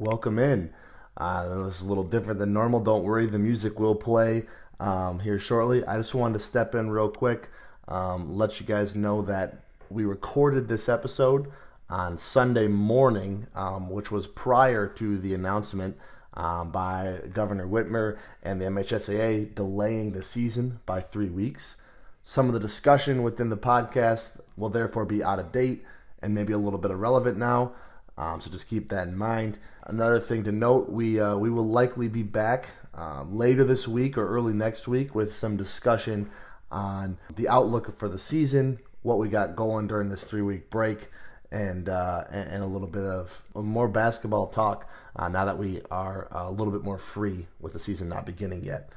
welcome in. Uh, this is a little different than normal. Don't worry, the music will play um, here shortly. I just wanted to step in real quick, um, let you guys know that we recorded this episode on Sunday morning, um, which was prior to the announcement um, by Governor Whitmer and the MHSAA delaying the season by three weeks. Some of the discussion within the podcast will therefore be out of date and maybe a little bit irrelevant now. Um, so just keep that in mind. Another thing to note: we uh, we will likely be back uh, later this week or early next week with some discussion on the outlook for the season, what we got going during this three week break, and, uh, and, and a little bit of more basketball talk uh, now that we are a little bit more free with the season not beginning yet.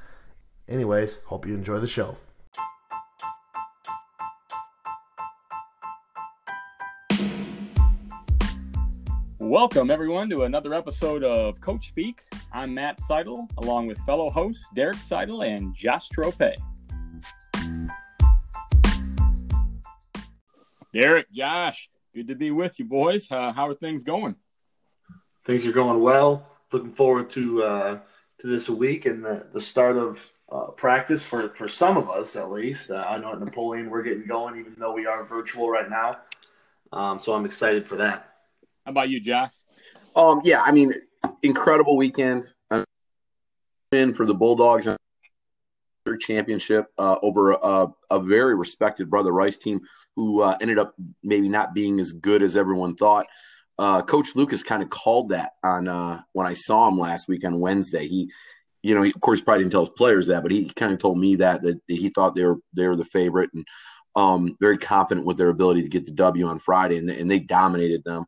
Anyways, hope you enjoy the show. Welcome, everyone, to another episode of Coach Speak. I'm Matt Seidel, along with fellow hosts Derek Seidel and Josh Trope. Derek, Josh, good to be with you, boys. Uh, how are things going? Things are going well. Looking forward to uh, to this week and the, the start of uh, practice for, for some of us, at least. Uh, I know at Napoleon we're getting going, even though we are virtual right now. Um, so I'm excited for that. How about you, Josh? Um, yeah, I mean, incredible weekend in for the Bulldogs their championship uh, over a, a, very respected Brother Rice team who uh, ended up maybe not being as good as everyone thought. Uh, Coach Lucas kind of called that on uh, when I saw him last week on Wednesday. He, you know, he, of course, probably didn't tell his players that, but he kind of told me that that he thought they were they were the favorite and um, very confident with their ability to get the W on Friday, and, and they dominated them.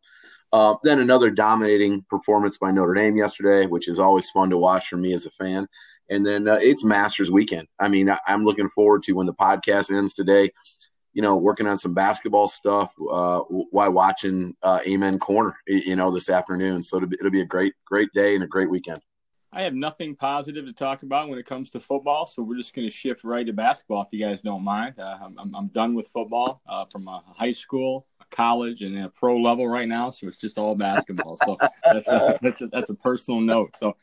Uh, then another dominating performance by Notre Dame yesterday, which is always fun to watch for me as a fan. And then uh, it's Masters weekend. I mean, I, am looking forward to when the podcast ends today. You know, working on some basketball stuff uh, while watching uh, Amen Corner. You know, this afternoon. So it'll be, it'll be a great, great day and a great weekend. I have nothing positive to talk about when it comes to football, so we're just going to shift right to basketball if you guys don't mind. Uh, I'm, I'm, done with football uh, from high school college and a pro level right now, so it's just all basketball. So that's a, that's a, that's a personal note. So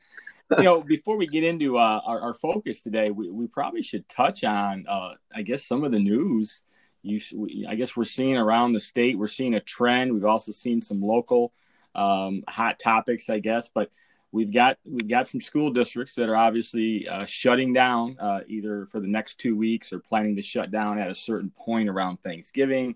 you know, before we get into uh, our, our, focus today, we, we probably should touch on, uh, I guess, some of the news. You, we, I guess we're seeing around the state. We're seeing a trend. We've also seen some local um, hot topics, I guess. But we've got we've got some school districts that are obviously uh, shutting down uh, either for the next two weeks or planning to shut down at a certain point around Thanksgiving.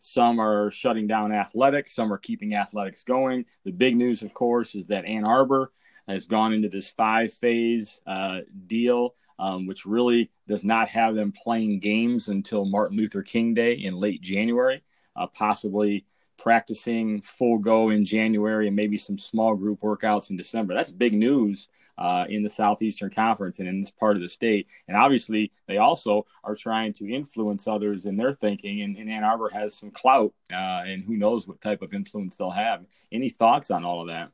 Some are shutting down athletics, some are keeping athletics going. The big news, of course, is that Ann Arbor has gone into this five phase uh, deal, um, which really does not have them playing games until Martin Luther King Day in late January, uh, possibly practicing full go in January and maybe some small group workouts in December. That's big news uh, in the Southeastern Conference and in this part of the state. And obviously, they also are trying to influence others in their thinking. And, and Ann Arbor has some clout, uh, and who knows what type of influence they'll have. Any thoughts on all of that?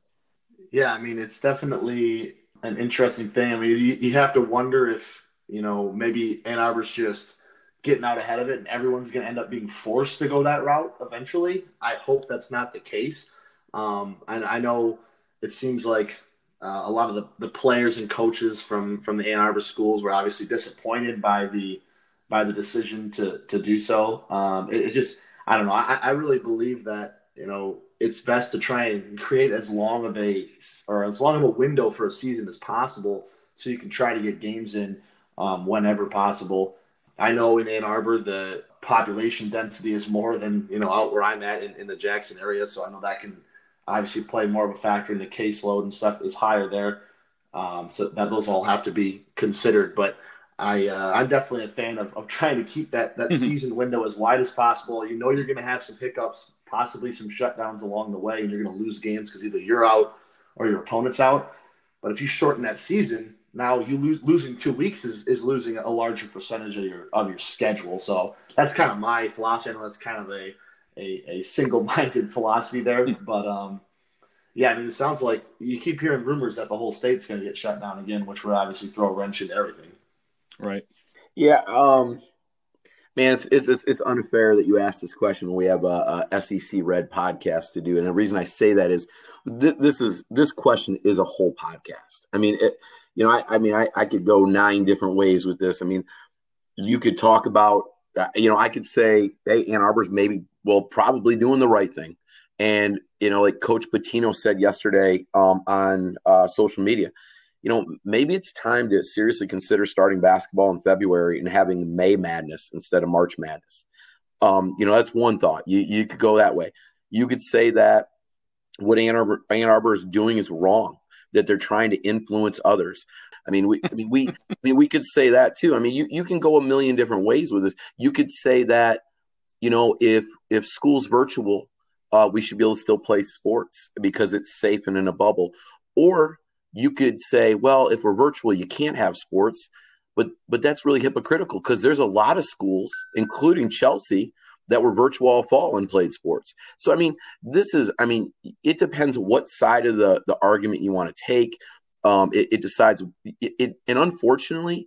Yeah, I mean, it's definitely an interesting thing. I mean, you, you have to wonder if, you know, maybe Ann Arbor's just getting out ahead of it and everyone's going to end up being forced to go that route eventually. I hope that's not the case. Um, and I know it seems like uh, a lot of the, the players and coaches from, from the Ann Arbor schools were obviously disappointed by the by the decision to to do so. Um, it, it, just I don't know. I, I really believe that you know it's best to try and create as long of a or as long of a window for a season as possible, so you can try to get games in um, whenever possible. I know in Ann Arbor the population density is more than you know out where I'm at in, in the Jackson area, so I know that can obviously play more of a factor in the caseload and stuff is higher there. Um, so that those all have to be considered. But I uh, I'm definitely a fan of, of trying to keep that that mm-hmm. season window as wide as possible. You know you're going to have some hiccups, possibly some shutdowns along the way, and you're going to lose games because either you're out or your opponent's out. But if you shorten that season, now you lo- losing two weeks is, is losing a larger percentage of your of your schedule. So that's kind of my philosophy. I know that's kind of a a, a single minded philosophy there, hmm. but um, yeah, I mean, it sounds like you keep hearing rumors that the whole state's going to get shut down again, which would obviously throw a wrench into everything. Right. Yeah. Um, Man, it's, it's it's unfair that you ask this question when we have a, a, SEC Red podcast to do, and the reason I say that is th- this is this question is a whole podcast. I mean, it, you know, I, I mean, I, I could go nine different ways with this. I mean, you could talk about, uh, you know, I could say, hey, Ann Arbor's maybe, well, probably doing the right thing, and you know, like Coach Pitino said yesterday um, on uh, social media, you know, maybe it's time to seriously consider starting basketball in February and having May Madness instead of March Madness. Um, you know, that's one thought. You you could go that way. You could say that what Ann Arbor, Ann Arbor is doing is wrong. That they're trying to influence others. I mean, we, I mean, we, I mean, we could say that too. I mean, you you can go a million different ways with this. You could say that, you know, if if school's virtual, uh, we should be able to still play sports because it's safe and in a bubble. Or you could say, well, if we're virtual, you can't have sports. But but that's really hypocritical because there's a lot of schools, including Chelsea, that were virtual all fall and played sports. So I mean, this is I mean, it depends what side of the the argument you want to take. Um, it, it decides it, it, and unfortunately,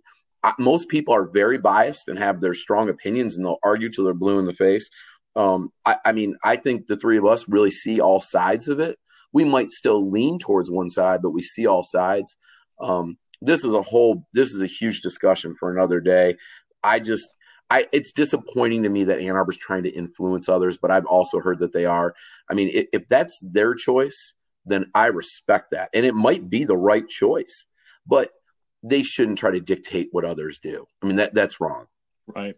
most people are very biased and have their strong opinions, and they'll argue till they're blue in the face. Um, I, I mean, I think the three of us really see all sides of it we might still lean towards one side, but we see all sides. Um, this is a whole, this is a huge discussion for another day. I just, I, it's disappointing to me that Ann Arbor's trying to influence others, but I've also heard that they are. I mean, if, if that's their choice, then I respect that. And it might be the right choice, but they shouldn't try to dictate what others do. I mean, that that's wrong. Right.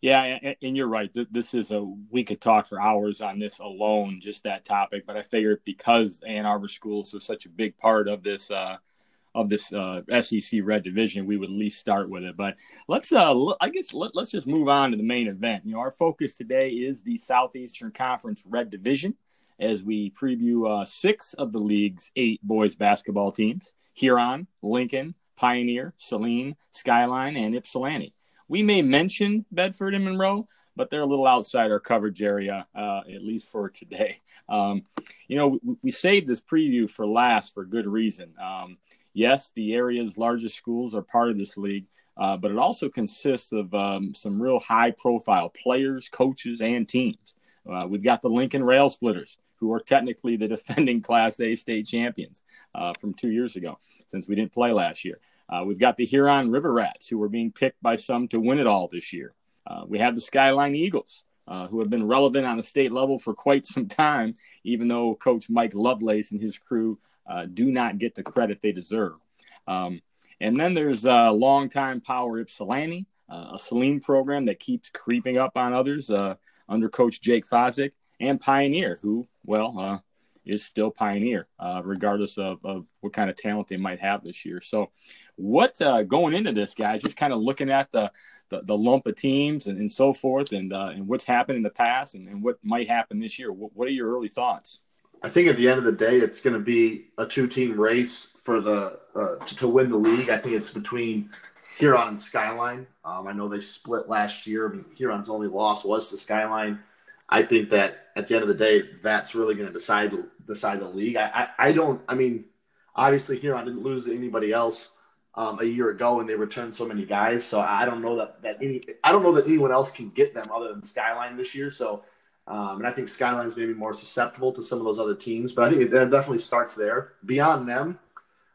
Yeah, and you're right. This is a we could talk for hours on this alone, just that topic. But I figured because Ann Arbor schools are such a big part of this uh, of this uh, SEC Red Division, we would at least start with it. But let's, uh, I guess, let, us just move on to the main event. You know, our focus today is the Southeastern Conference Red Division as we preview uh, six of the league's eight boys basketball teams: Huron, Lincoln, Pioneer, Saline, Skyline, and Ypsilanti. We may mention Bedford and Monroe, but they're a little outside our coverage area, uh, at least for today. Um, you know, we, we, saved this preview for last for good reason. Um, yes, the area's largest schools are part of this league, uh, but it also consists of um, some real high profile players, coaches, and teams. Uh, we've got the Lincoln Rail Splitters, who are technically the defending Class A state champions uh, from two years ago, since we didn't play last year. Uh, we've got the Huron River Rats, who are being picked by some to win it all this year. Uh, we have the Skyline Eagles, uh, who have been relevant on a state level for quite some time, even though Coach Mike Lovelace and his crew uh, do not get the credit they deserve. Um, and then there's uh, longtime Power Ypsilanti, uh, a Saline program that keeps creeping up on others uh, under Coach Jake Fosdick, and Pioneer, who, well, is still Pioneer, uh, regardless of, of what kind of talent they might have this year. So, what uh, going into this, guys, just kind of looking at the, the, the lump of teams and, and so forth, and uh, and what's happened in the past and, and what might happen this year. What, what are your early thoughts? I think at the end of the day, it's going to be a two-team race for the uh, to, to, win the league. I think it's between Huron and Skyline. Um, I know they split last year. I mean, Huron's only loss was to Skyline. I think that at the end of the day, that's really going to decide decide the league. I, I, I, don't. I mean, obviously, I didn't lose to anybody else um, a year ago, and they returned so many guys. So I don't know that that any. I don't know that anyone else can get them other than Skyline this year. So, um, and I think Skyline's maybe more susceptible to some of those other teams. But I think it, it definitely starts there. Beyond them,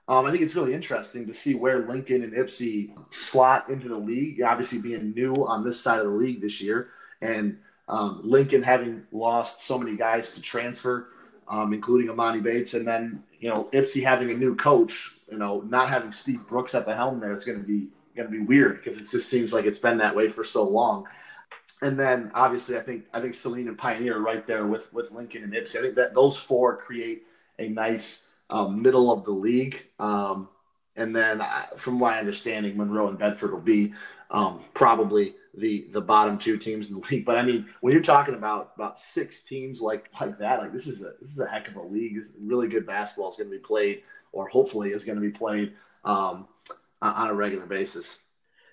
um, I think it's really interesting to see where Lincoln and Ipsy slot into the league. Obviously, being new on this side of the league this year, and um, Lincoln having lost so many guys to transfer, um, including Amani Bates, and then you know Ipsy having a new coach. You know, not having Steve Brooks at the helm there is going to be going to be weird because it just seems like it's been that way for so long. And then obviously, I think I think Saline and Pioneer right there with with Lincoln and Ipsy. I think that those four create a nice um, middle of the league. Um, and then, uh, from my understanding, Monroe and Bedford will be um, probably the the bottom two teams in the league. But I mean, when you're talking about about six teams like like that, like this is a this is a heck of a league. This really good basketball is going to be played, or hopefully is going to be played um, on a regular basis.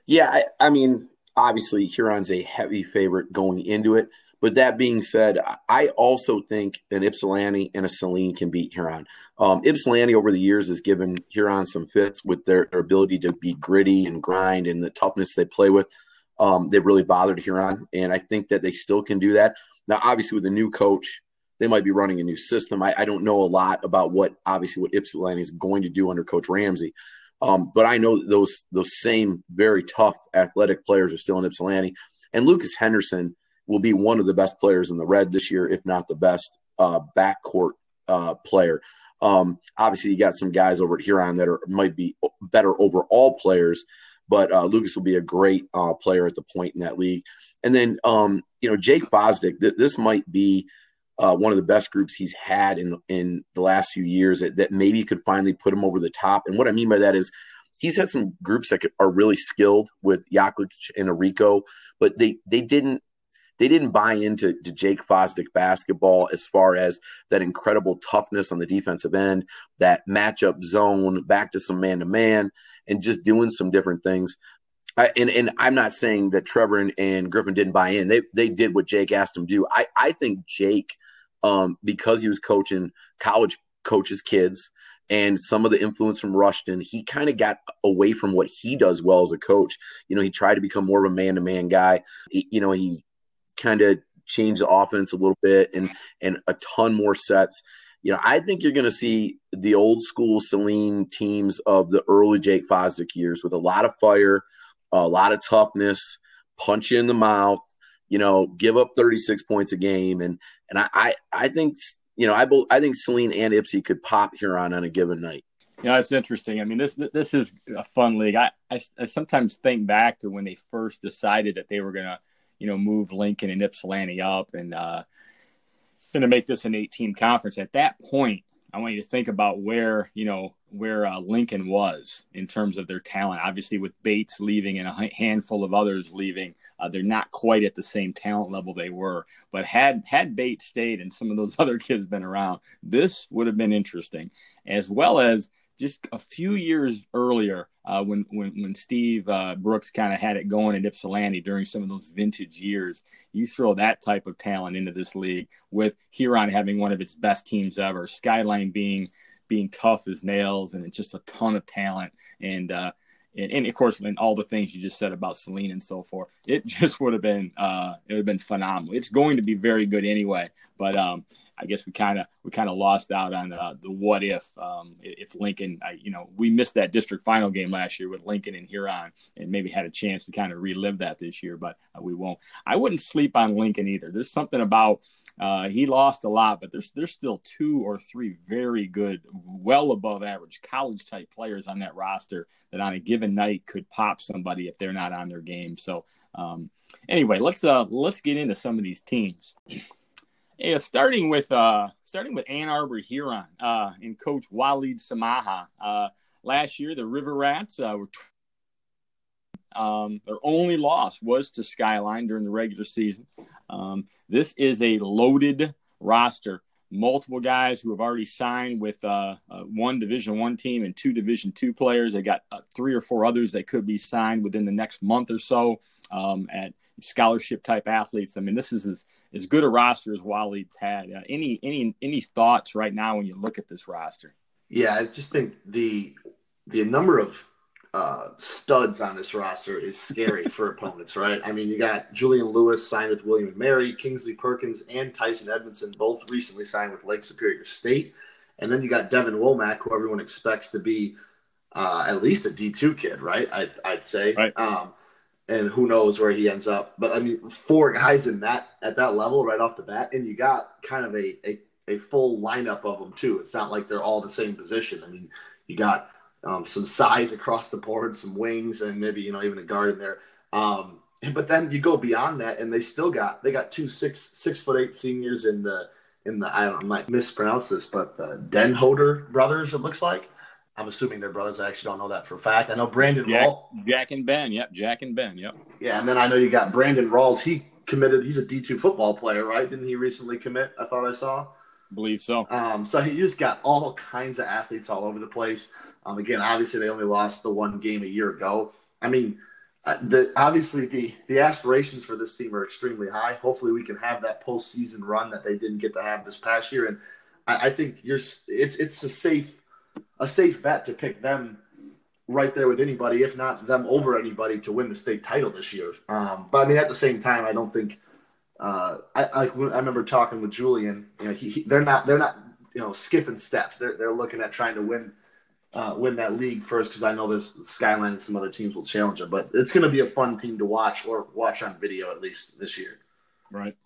Yeah, I, I mean, obviously Huron's a heavy favorite going into it. But that being said, I also think an Ypsilanti and a Saline can beat Huron. Um, Ypsilanti over the years has given Huron some fits with their, their ability to be gritty and grind and the toughness they play with. Um, they've really bothered Huron, and I think that they still can do that. Now, obviously, with a new coach, they might be running a new system. I, I don't know a lot about what obviously what Ypsilanti is going to do under Coach Ramsey, um, but I know those those same very tough athletic players are still in Ypsilanti, and Lucas Henderson will be one of the best players in the red this year, if not the best uh, backcourt uh, player. Um, obviously, you got some guys over at Huron that are might be better overall players, but uh, Lucas will be a great uh, player at the point in that league. And then, um, you know, Jake Fosdick, th- this might be uh, one of the best groups he's had in in the last few years that, that maybe could finally put him over the top. And what I mean by that is he's had some groups that are really skilled with Yaklich and Arico, but they they didn't they didn't buy into to Jake Fosdick basketball as far as that incredible toughness on the defensive end, that matchup zone, back to some man to man, and just doing some different things. I, and and I'm not saying that Trevor and, and, Griffin didn't buy in. They they did what Jake asked them to do. I I think Jake, um, because he was coaching college coaches kids and some of the influence from Rushton, he kind of got away from what he does well as a coach. You know, he tried to become more of a man to man guy. He, you know, he kind of changed the offense a little bit and and a ton more sets. You know, I think you're going to see the old school Saline teams of the early Jake Fosdick years with a lot of fire, a lot of toughness, punch you in the mouth, you know, give up 36 points a game, and and I I, I think you know I I think Saline and Ipsy could pop Huron on a given night. Yeah, it's interesting. I mean, this this is a fun league. I, I, I sometimes think back to when they first decided that they were going to you know, move Lincoln and Ypsilanti up and uh, going to make this an eight-team conference. At that point, I want you to think about where you know where uh, Lincoln was in terms of their talent. Obviously, with Bates leaving and a handful of others leaving, uh, they're not quite at the same talent level they were. But had had Bates stayed and some of those other kids been around, this would have been interesting, as well as just a few years earlier uh, when, when when Steve uh, Brooks kind of had it going in Ypsilanti during some of those vintage years. You throw that type of talent into this league with Huron having one of its best teams ever, Skyline being being tough as nails, and it's just a ton of talent and. Uh, and, and, of course, and all the things you just said about Saline and so forth, it just would have been uh, it would have been phenomenal. It's going to be very good anyway, but um, I guess we kind of we kind of lost out on uh, the what if um, if Lincoln, I, you know, we missed that district final game last year with Lincoln and Huron, and maybe had a chance to kind of relive that this year, but uh, we won't. I wouldn't sleep on Lincoln either. There's something about uh, he lost a lot, but there's there's still two or three very good, well above average college type players on that roster that on a given night could pop somebody if they're not on their game. So um, anyway, let's uh let's get into some of these teams. Yeah, starting with uh, starting with Ann Arbor Huron uh, and Coach Waleed Samaha. Uh, last year, the River Rats uh, were. Um, their only loss was to Skyline during the regular season. Um, this is a loaded roster. Multiple guys who have already signed with uh, uh, one Division One team and two Division Two players. They got uh, three or four others that could be signed within the next month or so um, at scholarship type athletes. I mean, this is as, as good a roster as Waleed's had. Uh, any any any thoughts right now when you look at this roster? Yeah, I just think the the number of uh, studs on this roster is scary for opponents, right? I mean, you got Julian Lewis signed with William and Mary, Kingsley Perkins, and Tyson Edmondson both recently signed with Lake Superior State, and then you got Devin Womack, who everyone expects to be uh, at least a D two kid, right? I, would say. Right. Um, and who knows where he ends up. But I mean, four guys in that at that level right off the bat, and you got kind of a a, a full lineup of them too. It's not like they're all the same position. I mean, you got um, some size across the board, some wings, and maybe you know even a guard in there. Um, but then you go beyond that, and they still got they got two six six foot eight seniors in the in the I don't I might mispronounce this, but the Denhoder brothers. It looks like I'm assuming they're brothers. I actually don't know that for a fact. I know Brandon Jack, Rawl. Jack and Ben. Yep. Jack and Ben. Yep. Yeah. And then I know you got Brandon Rawls. He committed. He's a D2 football player, right? Didn't he recently commit? I thought I saw. believe so. Um, so he just got all kinds of athletes all over the place. Um, again, obviously they only lost the one game a year ago. I mean, uh, the obviously the the aspirations for this team are extremely high. Hopefully, we can have that postseason run that they didn't get to have this past year. And I, I think you're it's it's a safe a safe bet to pick them right there with anybody, if not them over anybody, to win the state title this year. Um, but I mean, at the same time, I don't think. Uh, I, I, I remember talking with Julian. You know, he, he, they're not they're not you know skipping steps. They're they're looking at trying to win uh, win that league first because I know there's Skyline and some other teams will challenge them. But it's going to be a fun team to watch or watch on video at least this year. Right.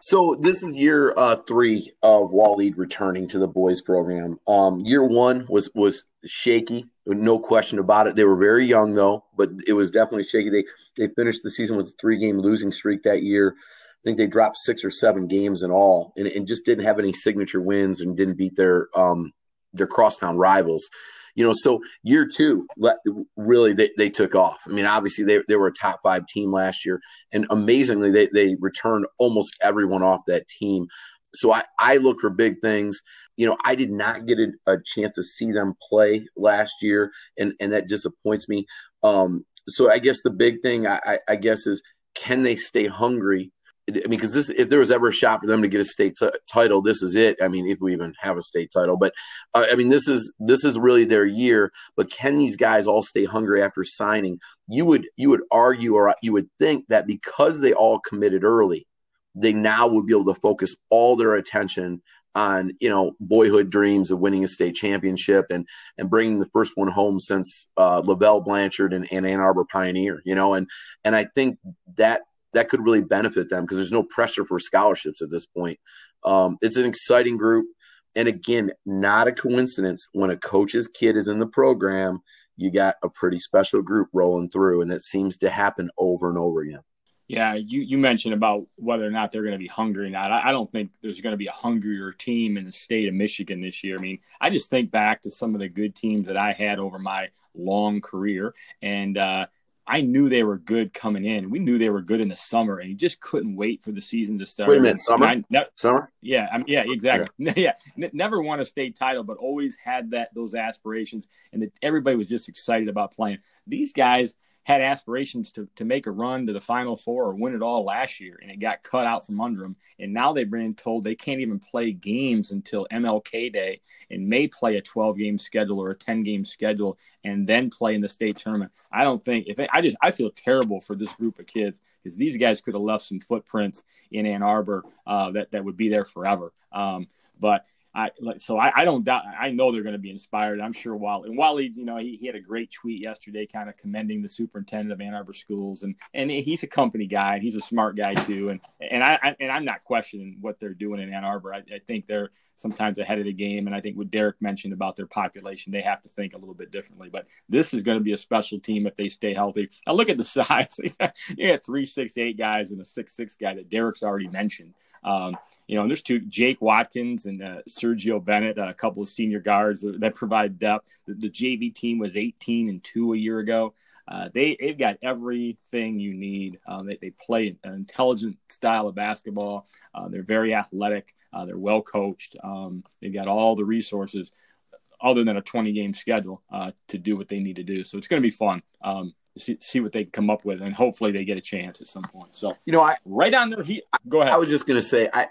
So this is year uh, three of Waleed returning to the boys program. Um, year one was was shaky, no question about it. They were very young though, but it was definitely shaky. They they finished the season with a three game losing streak that year. I think they dropped six or seven games in all, and, and just didn't have any signature wins and didn't beat their um, their crosstown rivals you know, so year two, really they, they took off. I mean, obviously they, they were a top five team last year, and amazingly they, they returned almost everyone off that team. So I, I look for big things. You know, I did not get a, a chance to see them play last year, and, and that disappoints me. Um, so I guess the big thing I, I guess is can they stay hungry I mean, because this, if there was ever a shot for them to get a state t- title, this is it. I mean, if we even have a state title, but uh, I mean, this is this is really their year. But can these guys all stay hungry after signing? You would you would argue, or you would think that because they all committed early, they now would be able to focus all their attention on you know boyhood dreams of winning a state championship and and bringing the first one home since uh, LaVell Blanchard and, and Ann Arbor Pioneer. You know, and and I think that that could really benefit them because there's no pressure for scholarships at this point. Um, it's an exciting group. And again, not a coincidence when a coach's kid is in the program, you got a pretty special group rolling through. And that seems to happen over and over again. Yeah, you, you mentioned about whether or not they're going to be hungry or not. I, I don't think there's going to be a hungrier team in the state of Michigan this year. I mean, I just think back to some of the good teams that I had over my long career. And, uh, I knew they were good coming in. We knew they were good in the summer, and you just couldn't wait for the season to start. Wait a minute, summer, I, ne- summer, yeah, I mean, yeah, exactly, yeah. yeah. N- never won a state title, but always had that those aspirations, and that everybody was just excited about playing. These guys, had aspirations to, to make a run to the Final Four or win it all last year, and it got cut out from under them. And now they've been told they can't even play games until MLK Day and may play a 12 game schedule or a 10 game schedule and then play in the state tournament. I don't think if I just I feel terrible for this group of kids because these guys could have left some footprints in Ann Arbor uh, that that would be there forever. Um, but I so I, I don't doubt I know they're going to be inspired. I'm sure Wally and Wally, you know, he, he had a great tweet yesterday, kind of commending the superintendent of Ann Arbor schools, and and he's a company guy and he's a smart guy too, and and I, I and I'm not questioning what they're doing in Ann Arbor. I, I, think they're sometimes ahead of the game, and I think what Derek mentioned about their population, they have to think a little bit differently. But this is going to be a special team if they stay healthy. Now look at the size. you got three six eight guys and a six six guy that Derek's already mentioned. Um, you know, and there's two Jake Watkins and uh, Sergio Bennett, a couple of senior guards that provide depth. The, the JV team was 18 and two a year ago. Uh, they they've got everything you need. Um, they, they play an intelligent style of basketball. Uh, they're very athletic. Uh, they're well coached. Um, they've got all the resources other than a 20 game schedule uh, to do what they need to do. So it's going to be fun. Um, see, see what they come up with, and hopefully they get a chance at some point. So you know, I right on there. He go ahead. I was just going to say I.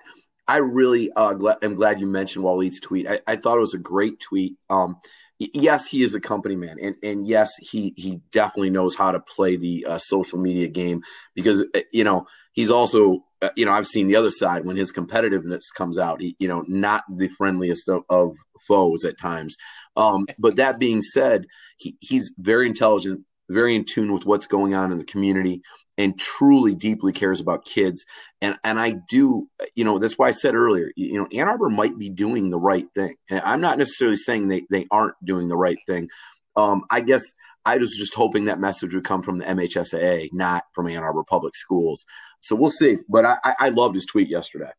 I really uh, am glad you mentioned Waleed's tweet. I, I, thought it was a great tweet. Um, yes, he is a company man, and and yes, he he definitely knows how to play the uh, social media game because uh, you know he's also uh, you know I've seen the other side when his competitiveness comes out. He, you know, not the friendliest of, of foes at times. Um, but that being said, he, he's very intelligent, very in tune with what's going on in the community and truly deeply cares about kids. And and I do you know that's why I said earlier you know Ann Arbor might be doing the right thing. I'm not necessarily saying they they aren't doing the right thing. Um, I guess I was just hoping that message would come from the MHSAA not from Ann Arbor Public Schools. So we'll see. But I I loved his tweet yesterday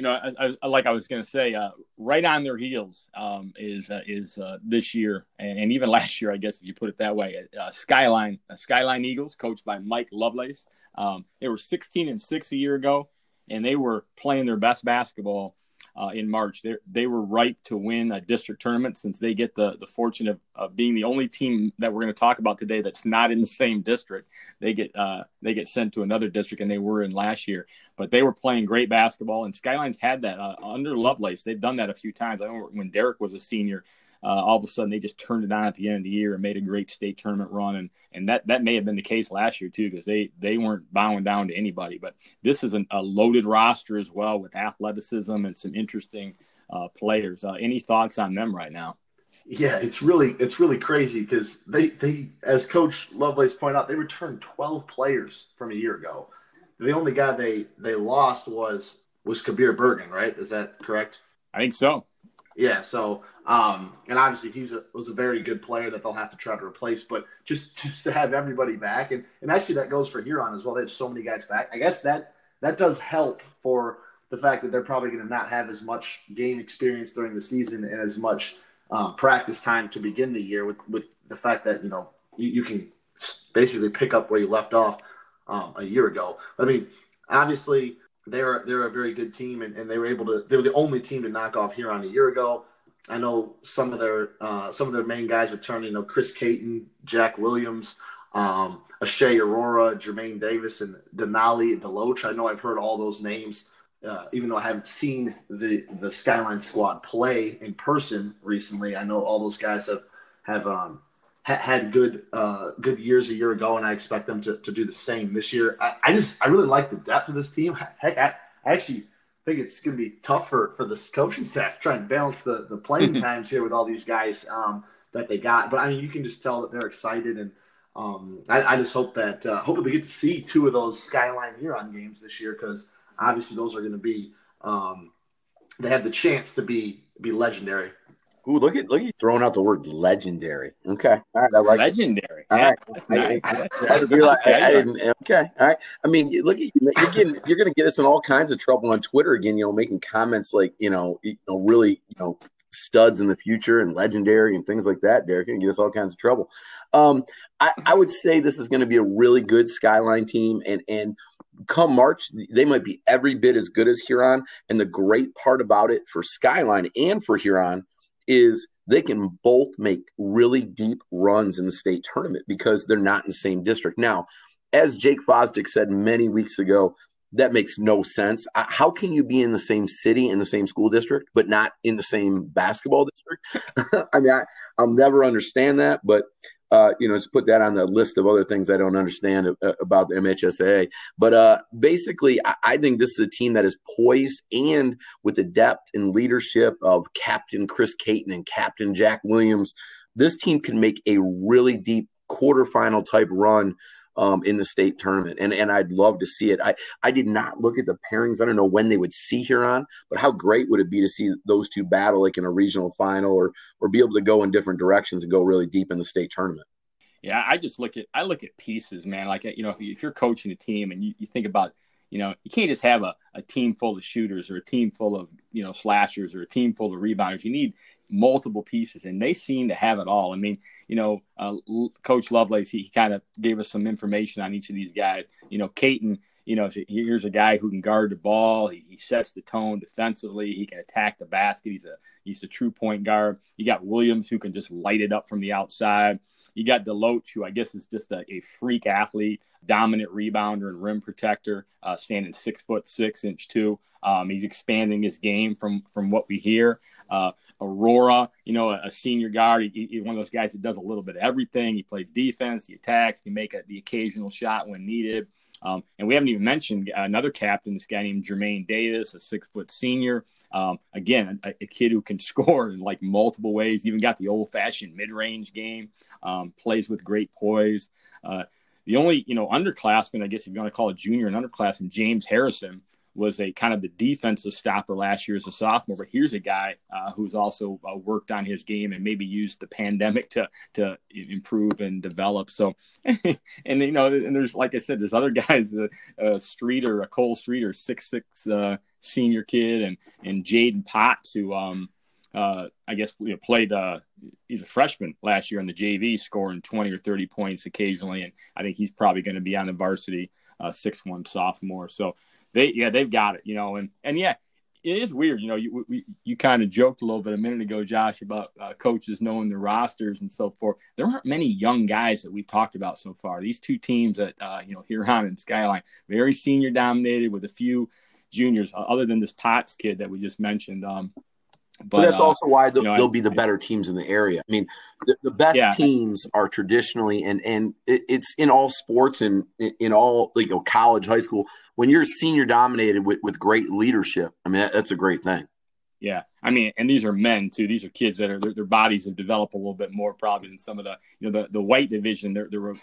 you know, I, I, like I was going to say, uh, right on their heels um, is uh, is uh, this year and, and, even last year, I guess if you put it that way. Uh, Skyline uh, Skyline Eagles, coached by Mike Lovelace. Um, they were 16 and six a year ago, and they were playing their best basketball uh, in March. They they were ripe to win a district tournament since they get the the fortune of, of being the only team that we're going to talk about today that's not in the same district. They get uh, they get sent to another district, and they were in last year. But they were playing great basketball, and Skylines had that uh, under Lovelace. They've done that a few times. I remember when Derek was a senior. Uh, all of a sudden they just turned it on at the end of the year and made a great state tournament run. And and that that may have been the case last year too because they they weren't bowing down to anybody. But this is an, a loaded roster as well with athleticism and some interesting uh, players. Uh, any thoughts on them right now? Yeah, it's really it's really crazy because they they as Coach Lovelace pointed out, they returned twelve players from a year ago. The only guy they they lost was was Kabir Bergen, right? Is that correct? I think so. Yeah. So, um, and obviously he's a, was a very good player that they'll have to try to replace. But just just to have everybody back, and and actually that goes for Huron as well. They have so many guys back. I guess that that does help for the fact that they're probably going to not have as much game experience during the season and as much um, practice time to begin the year. With with the fact that you know you, you can basically pick up where you left off um, a year ago. I mean, obviously they're they're a very good team, and, and they were able to. They were the only team to knock off Huron a year ago. I know some of their uh, some of their main guys returning. You know, Chris Caton, Jack Williams, um, Ashay Aurora, Jermaine Davis, and Denali Deloach. I know I've heard all those names, uh, even though I haven't seen the the Skyline squad play in person recently. I know all those guys have have um, ha- had good uh, good years a year ago, and I expect them to, to do the same this year. I, I just I really like the depth of this team. Heck, I, I actually think it's going to be tough for, for the coaching staff to try and balance the, the playing times here with all these guys um, that they got. But I mean, you can just tell that they're excited, and um, I, I, just hope that uh, hope that we get to see two of those Skyline Huron games this year because obviously those are going to be um, they have the chance to be be legendary. Ooh, look at look at you throwing out the word legendary. Okay, all right, I like legendary. It. All right, nice. I, I, I, I, didn't. Okay, all right. I mean, look at you. You're getting you're going to get us in all kinds of trouble on Twitter again. You know, making comments like you know, you know, really, you know, studs in the future and legendary and things like that. Derek, and get us all kinds of trouble. Um, I, I would say this is going to be a really good Skyline team, and and come March, they might be every bit as good as Huron. And the great part about it for Skyline and for Huron is they can both make really deep runs in the state tournament because they're not in the same district. Now, as Jake Fosdick said many weeks ago, that makes no sense. How can you be in the same city in the same school district, but not in the same basketball district? I mean, I, will never understand that, but uh, you know, to put that on the list of other things I don't understand uh, about the MHSA. But uh, basically, I, I, think this is a team that is poised and with the depth and leadership of Captain Chris Caton and Captain Jack Williams, this team can make a really deep quarterfinal type run um, in the state tournament, and and I'd love to see it. I I did not look at the pairings. I don't know when they would see Huron, but how great would it be to see those two battle like in a regional final, or or be able to go in different directions and go really deep in the state tournament. Yeah, I just look at I look at pieces, man. Like you know, if you're coaching a team and you, you think about you know, you can't just have a, a team full of shooters or a team full of, you know, slashers or a team full of rebounders. You need multiple pieces, and they seem to have it all. I mean, you know, uh, Coach Lovelace, he, kind of gave us some information on each of these guys. You know, Caton, you know, here's a guy who can guard the ball. He, he, sets the tone defensively. He can attack the basket. He's a he's a true point guard. You got Williams who can just light it up from the outside. You got Deloach, who I guess is just a, a freak athlete, dominant rebounder and rim protector, uh, standing six foot six inch two. Um, he's expanding his game from from what we hear. Uh, Aurora, you know, a, a senior guard. He, he's one of those guys that does a little bit of everything. He plays defense, he attacks, he make a, the occasional shot when needed. Um, and we haven't even mentioned another captain, this guy named Jermaine Davis, a six foot senior. Um, again, a, a, kid who can score in like multiple ways. Even got the old fashioned mid range game. Um, plays with great poise. Uh, the only you know underclassman, I guess if you want to call a junior an underclassman, James Harrison, was a kind of the defensive stopper last year as a sophomore. But here's a guy uh, who's also uh, worked on his game and maybe used the pandemic to to improve and develop. So, and you know, and there's like I said, there's other guys, a, a Streeter, a Cole Streeter, six six uh, senior kid, and and Jaden Potts, who um, uh, I guess you know, played. Uh, he's a freshman last year in the JV, scoring 20 or 30 points occasionally, and I think he's probably going to be on the varsity. Uh, six one sophomore. So they yeah they've got it, you know, and and yeah, it is weird, you know. You we, you kind of joked a little bit a minute ago, Josh, about uh, coaches knowing their rosters and so forth. There aren't many young guys that we've talked about so far. These two teams that uh, you know Huron and Skyline, very senior dominated with a few juniors, uh, other than this Potts kid that we just mentioned. Um, But, but that's uh, also why they'll, you know, they'll, be the better teams in the area. I mean, the, the best yeah. teams are traditionally, and and it, it's in all sports and in, in all like you know, college, high school. When you're senior dominated with with great leadership, I mean that, that's a great thing. Yeah, I mean, and these are men too. These are kids that are their, their bodies have developed a little bit more probably than some of the you know the the white division. There there were a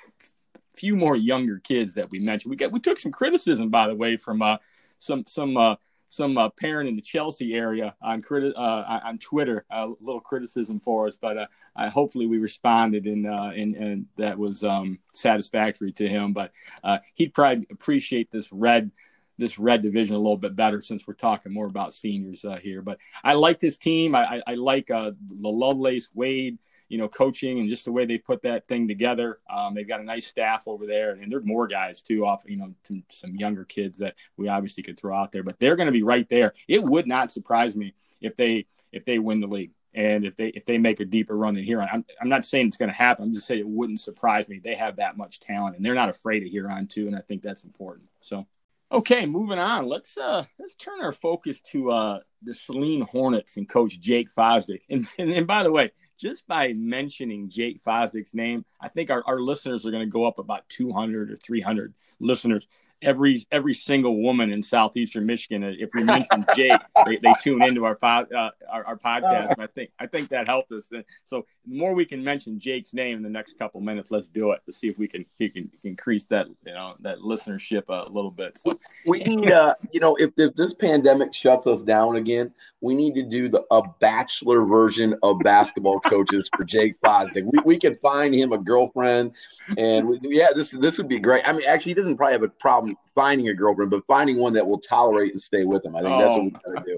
few more younger kids that we mentioned. We got we took some criticism by the way from uh, some some uh, some uh, parent in the Chelsea area on criti- uh, on Twitter, a little criticism for us, but uh, I, hopefully we responded and uh, and, and that was um, satisfactory to him. But uh, he'd probably appreciate this red this red division a little bit better since we're talking more about seniors uh, here. But I like this team. I, I, I like the Lovelace Wade, you know, coaching and just the way they put that thing together. Um, they've got a nice staff over there, and there's more guys too. Off, you know, some younger kids that we obviously could throw out there, but they're going to be right there. It would not surprise me if they if they win the league. And if they if they make a deeper run than Huron, I'm, I'm not saying it's going to happen. I'm just saying it wouldn't surprise me. They have that much talent, and they're not afraid of Huron too. And I think that's important. So Okay, moving on. Let's uh let's turn our focus to uh the Saline Hornets and Coach Jake Fosdick. And, and, and by the way, just by mentioning Jake Fosdick's name, I think our, our listeners are going to go up about 200 or 300 listeners every every single woman in southeastern Michigan. If we mention Jake, they, they tune into our, uh, our, our podcast. And I think I think that helped us. So the more we can mention Jake's name in the next couple minutes, let's do it to see if we can we can increase that you know that listenership a little bit. So we need uh you know if, if this pandemic shuts us down again, we need to do the a bachelor version of basketball coaches for Jake Fosdick. We we could find him a girlfriend, and we, yeah, this this would be great. I mean, actually, he doesn't probably have a problem finding a girlfriend, but finding one that will tolerate and stay with him. I think oh, that's what we got to do.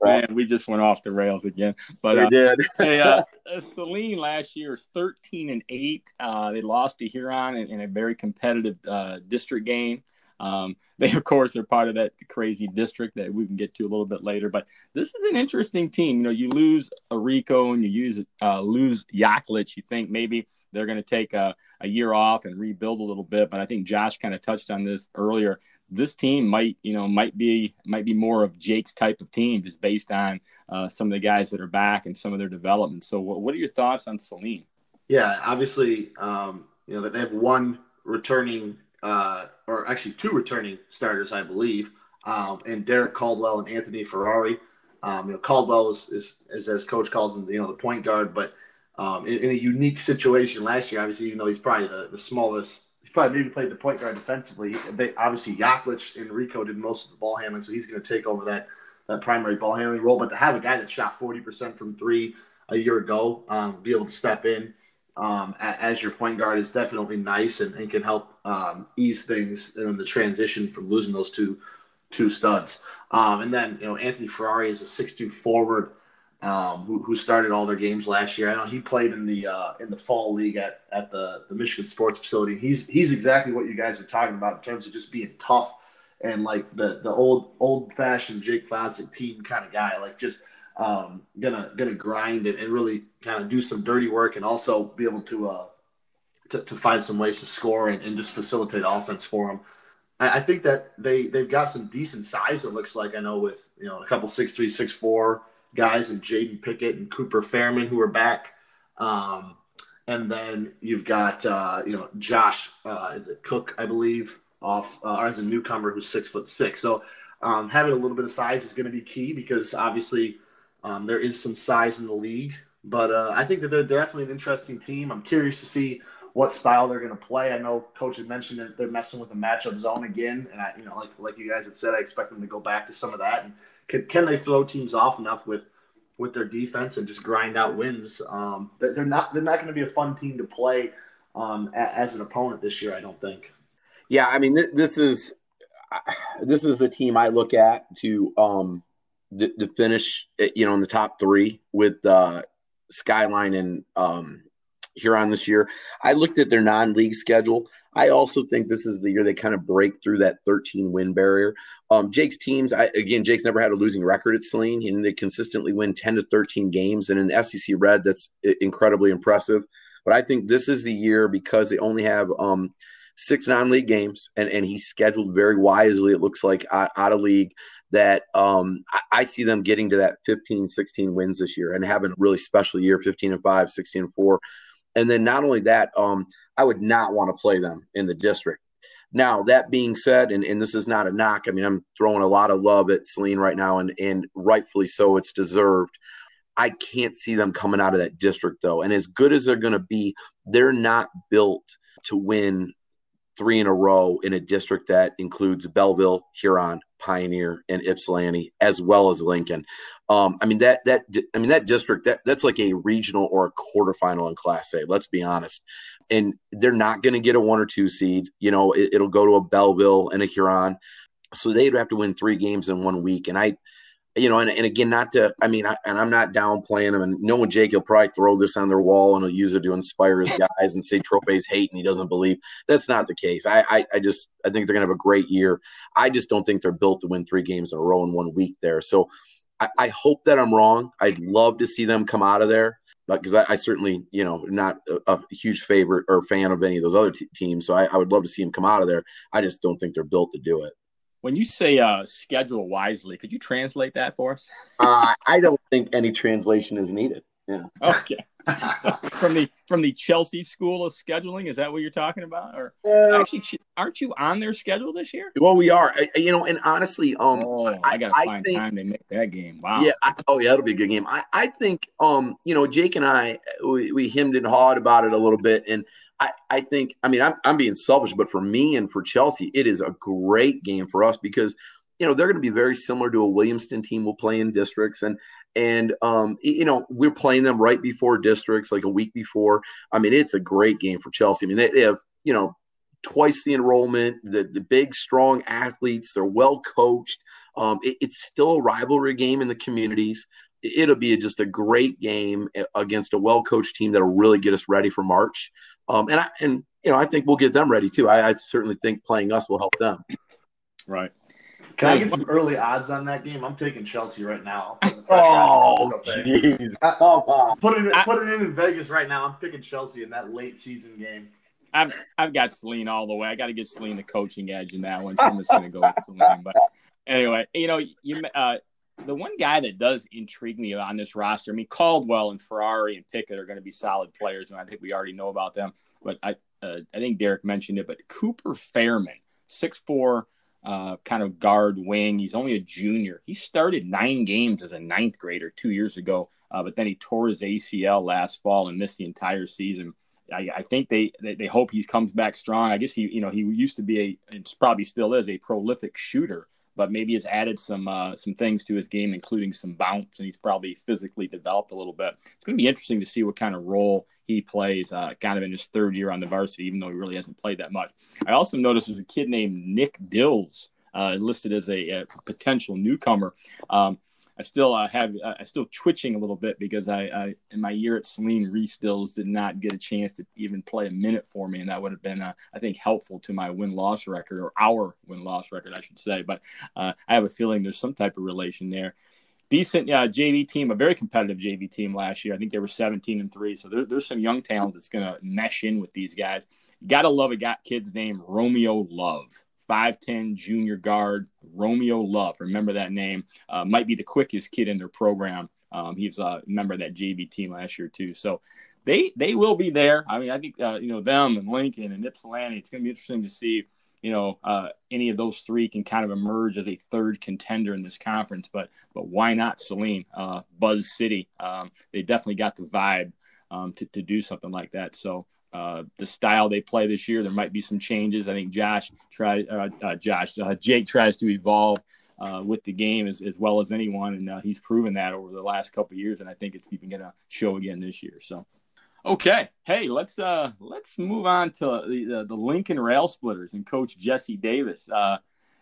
Right? Man, we just went off the rails again. But we uh, did. hey, uh, uh, Saline last year, thirteen and eight. Uh, they lost to Huron in, in a very competitive uh, district game. Um, they, of course, are part of that crazy district that we can get to a little bit later. But this is an interesting team. You know, you lose Arico and you use uh, lose Yaklich. You think maybe they're going to take a, a year off and rebuild a little bit. But I think Josh kind of touched on this earlier. This team might, you know, might be might be more of Jake's type of team, just based on uh, some of the guys that are back and some of their development. So, what, what are your thoughts on Saline? Yeah, obviously, um, you know that they have one returning, uh, or actually two returning starters, I believe, um, and Derek Caldwell and Anthony Ferrari. Um, you know, Caldwell is, is, is, as coach calls him, you know, the point guard, but um, in, in, a unique situation last year. Obviously, even though he's probably the, the smallest, he's probably maybe played the point guard defensively. They, obviously, Yaklich and Arico did most of the ball handling, so he's going to take over that that primary ball handling role. But to have a guy that shot forty percent from three a year ago, um, be able to step in um, as your point guard is definitely nice and, and can help um, ease things in the transition from losing those two two studs. Um, and then you know Anthony Ferrari is a six-two forward um, who, who started all their games last year. I know he played in the uh, in the fall league at, at the, the Michigan Sports Facility. He's he's exactly what you guys are talking about in terms of just being tough and like the the old old fashioned Jake Fosdick team kind of guy. Like just um, gonna gonna grind and, and really kind of do some dirty work and also be able to uh, to, to find some ways to score and, and just facilitate offense for them. I, I think that they they've got some decent size. It looks like I know with you know a couple six three six four guys and Jaden Pickett and Cooper Fairman who are back. Um, and then you've got uh, you know Josh uh, is it Cook I believe off uh, as a newcomer who's six foot six. So um, having a little bit of size is going to be key because obviously um, there is some size in the league. But uh, I think that they're definitely an interesting team. I'm curious to see what style they're going to play. I know Coach had mentioned that they're messing with the matchup zone again, and I, you know, like like you guys had said, I expect them to go back to some of that. And can, can they throw teams off enough with with their defense and just grind out wins? Um, they're not they're not going to be a fun team to play um, as an opponent this year. I don't think. Yeah, I mean this is this is the team I look at to um to, to finish you know in the top three with uh, Skyline and um, Huron this year. I looked at their non-league schedule. I also think this is the year they kind of break through that 13 win barrier. Um, Jake's teams, I, again, Jake's never had a losing record at Saline, and they consistently win 10 to 13 games. And in SEC Red, that's incredibly impressive. But I think this is the year because they only have um, six non-league games, and, and he's scheduled very wisely. It looks like out, out of league that um, I, I, see them getting to that 15, 16 wins this year and having a really special year 15 and 5, 16 and 4. And then not only that, um, I would not want to play them in the district. Now, that being said, and, and this is not a knock, I mean, I'm throwing a lot of love at Saline right now, and, and rightfully so, it's deserved. I can't see them coming out of that district, though. And as good as they're going to be, they're not built to win three in a row in a district that includes Belleville, Huron, Pioneer, and Ypsilanti, as well as Lincoln. Um, I mean that that I mean that district that that's like a regional or a quarterfinal in Class A. Let's be honest, and they're not going to get a one or two seed. You know, it, it'll go to a Belleville and a Huron, so they'd have to win three games in one week. And I, you know, and, and again, not to, I mean, I, and I'm not downplaying him. And knowing Jake, he'll probably throw this on their wall and he'll use it to inspire his guys and say Trope's hate and he doesn't believe. That's not the case. I, I, I just, I think they're going to have a great year. I just don't think they're built to win three games in a row in one week there. So I, I hope that I'm wrong. I'd love to see them come out of there because I, I, certainly, you know, not a, a, huge favorite or fan of any of those other t- teams. So I, I would love to see them come out of there. I just don't think they're built to do it. When you say uh, schedule wisely, could you translate that for us? uh, I don't think any translation is needed. Yeah. Okay. from the from the Chelsea School of Scheduling, is that what you're talking about? Or uh, actually, aren't you on their schedule this year? Well, we are. I, you know, and honestly, um, oh, I, I gotta I find think, time to make that game. Wow. Yeah. I, oh, yeah, it'll be a good game. I, I think, um, you know, Jake and I, we, we hemmed and hawed about it a little bit, and I, I think, I mean, I'm, I'm being selfish, but for me and for Chelsea, it is a great game for us because, you know, they're going to be very similar to a Williamston team we'll play in districts. And, and, um, you know, we're playing them right before districts, like a week before. I mean, it's a great game for Chelsea. I mean, they, they have, you know, twice the enrollment, the, the big, strong athletes. They're well coached. Um, it, it's still a rivalry game in the communities it'll be just a great game against a well coached team that'll really get us ready for March. Um, and I and you know I think we'll get them ready too. I, I certainly think playing us will help them. Right. Can I get some early odds on that game? I'm taking Chelsea right now. oh, jeez. Put it, put it in in Vegas right now. I'm picking Chelsea in that late season game. I've I've got Saline all the way. I got to get Saline the coaching edge in that one. So I'm just going to go with Saline. But anyway, you know, you uh, the one guy that does intrigue me on this roster, I mean, Caldwell and Ferrari and Pickett are going to be solid players, and I think we already know about them. But I, uh, I think Derek mentioned it, but Cooper Fairman, six four, uh, kind of guard wing. He's only a junior. He started nine games as a ninth grader two years ago, uh, but then he tore his ACL last fall and missed the entire season. I, I think they, they, they hope he comes back strong. I guess he you know he used to be a and probably still is a prolific shooter but maybe has added some uh, some things to his game, including some bounce, and he's probably physically developed a little bit. It's going to be interesting to see what kind of role he plays, uh, kind of in his third year on the varsity, even though he really hasn't played that much. I also noticed there's a kid named Nick Dills uh, listed as a, a potential newcomer. Um, I still uh, have uh, I still twitching a little bit because I, I in my year at Saline Reese Dills did not get a chance to even play a minute for me, and that would have been uh, I think helpful to my win loss record or our win loss record I should say. But uh, I have a feeling there's some type of relation there. Decent JV team, a very competitive JV team last year. I think they were 17 and three. So there, there's some young talent that's going to mesh in with these guys. Got to love a got kid's name Romeo Love. 5'10 junior guard, Romeo Love. Remember that name. Uh, might be the quickest kid in their program. Um, he's a member of that JV team last year, too. So they they will be there. I mean, I think, uh, you know, them and Lincoln and Ypsilanti, it's going to be interesting to see, you know, uh, any of those three can kind of emerge as a third contender in this conference. But but why not Saline, uh, Buzz City? Um, they definitely got the vibe um, to, to do something like that. So uh, the style they play this year. There might be some changes. I think Josh tries, uh, uh, Josh, uh, Jake tries to evolve uh, with the game as, as well as anyone, and uh, he's proven that over the last couple years. And I think it's even going to show again this year. So, okay, hey, let's uh let's move on to the the, Lincoln Rail Splitters and Coach Jesse Davis.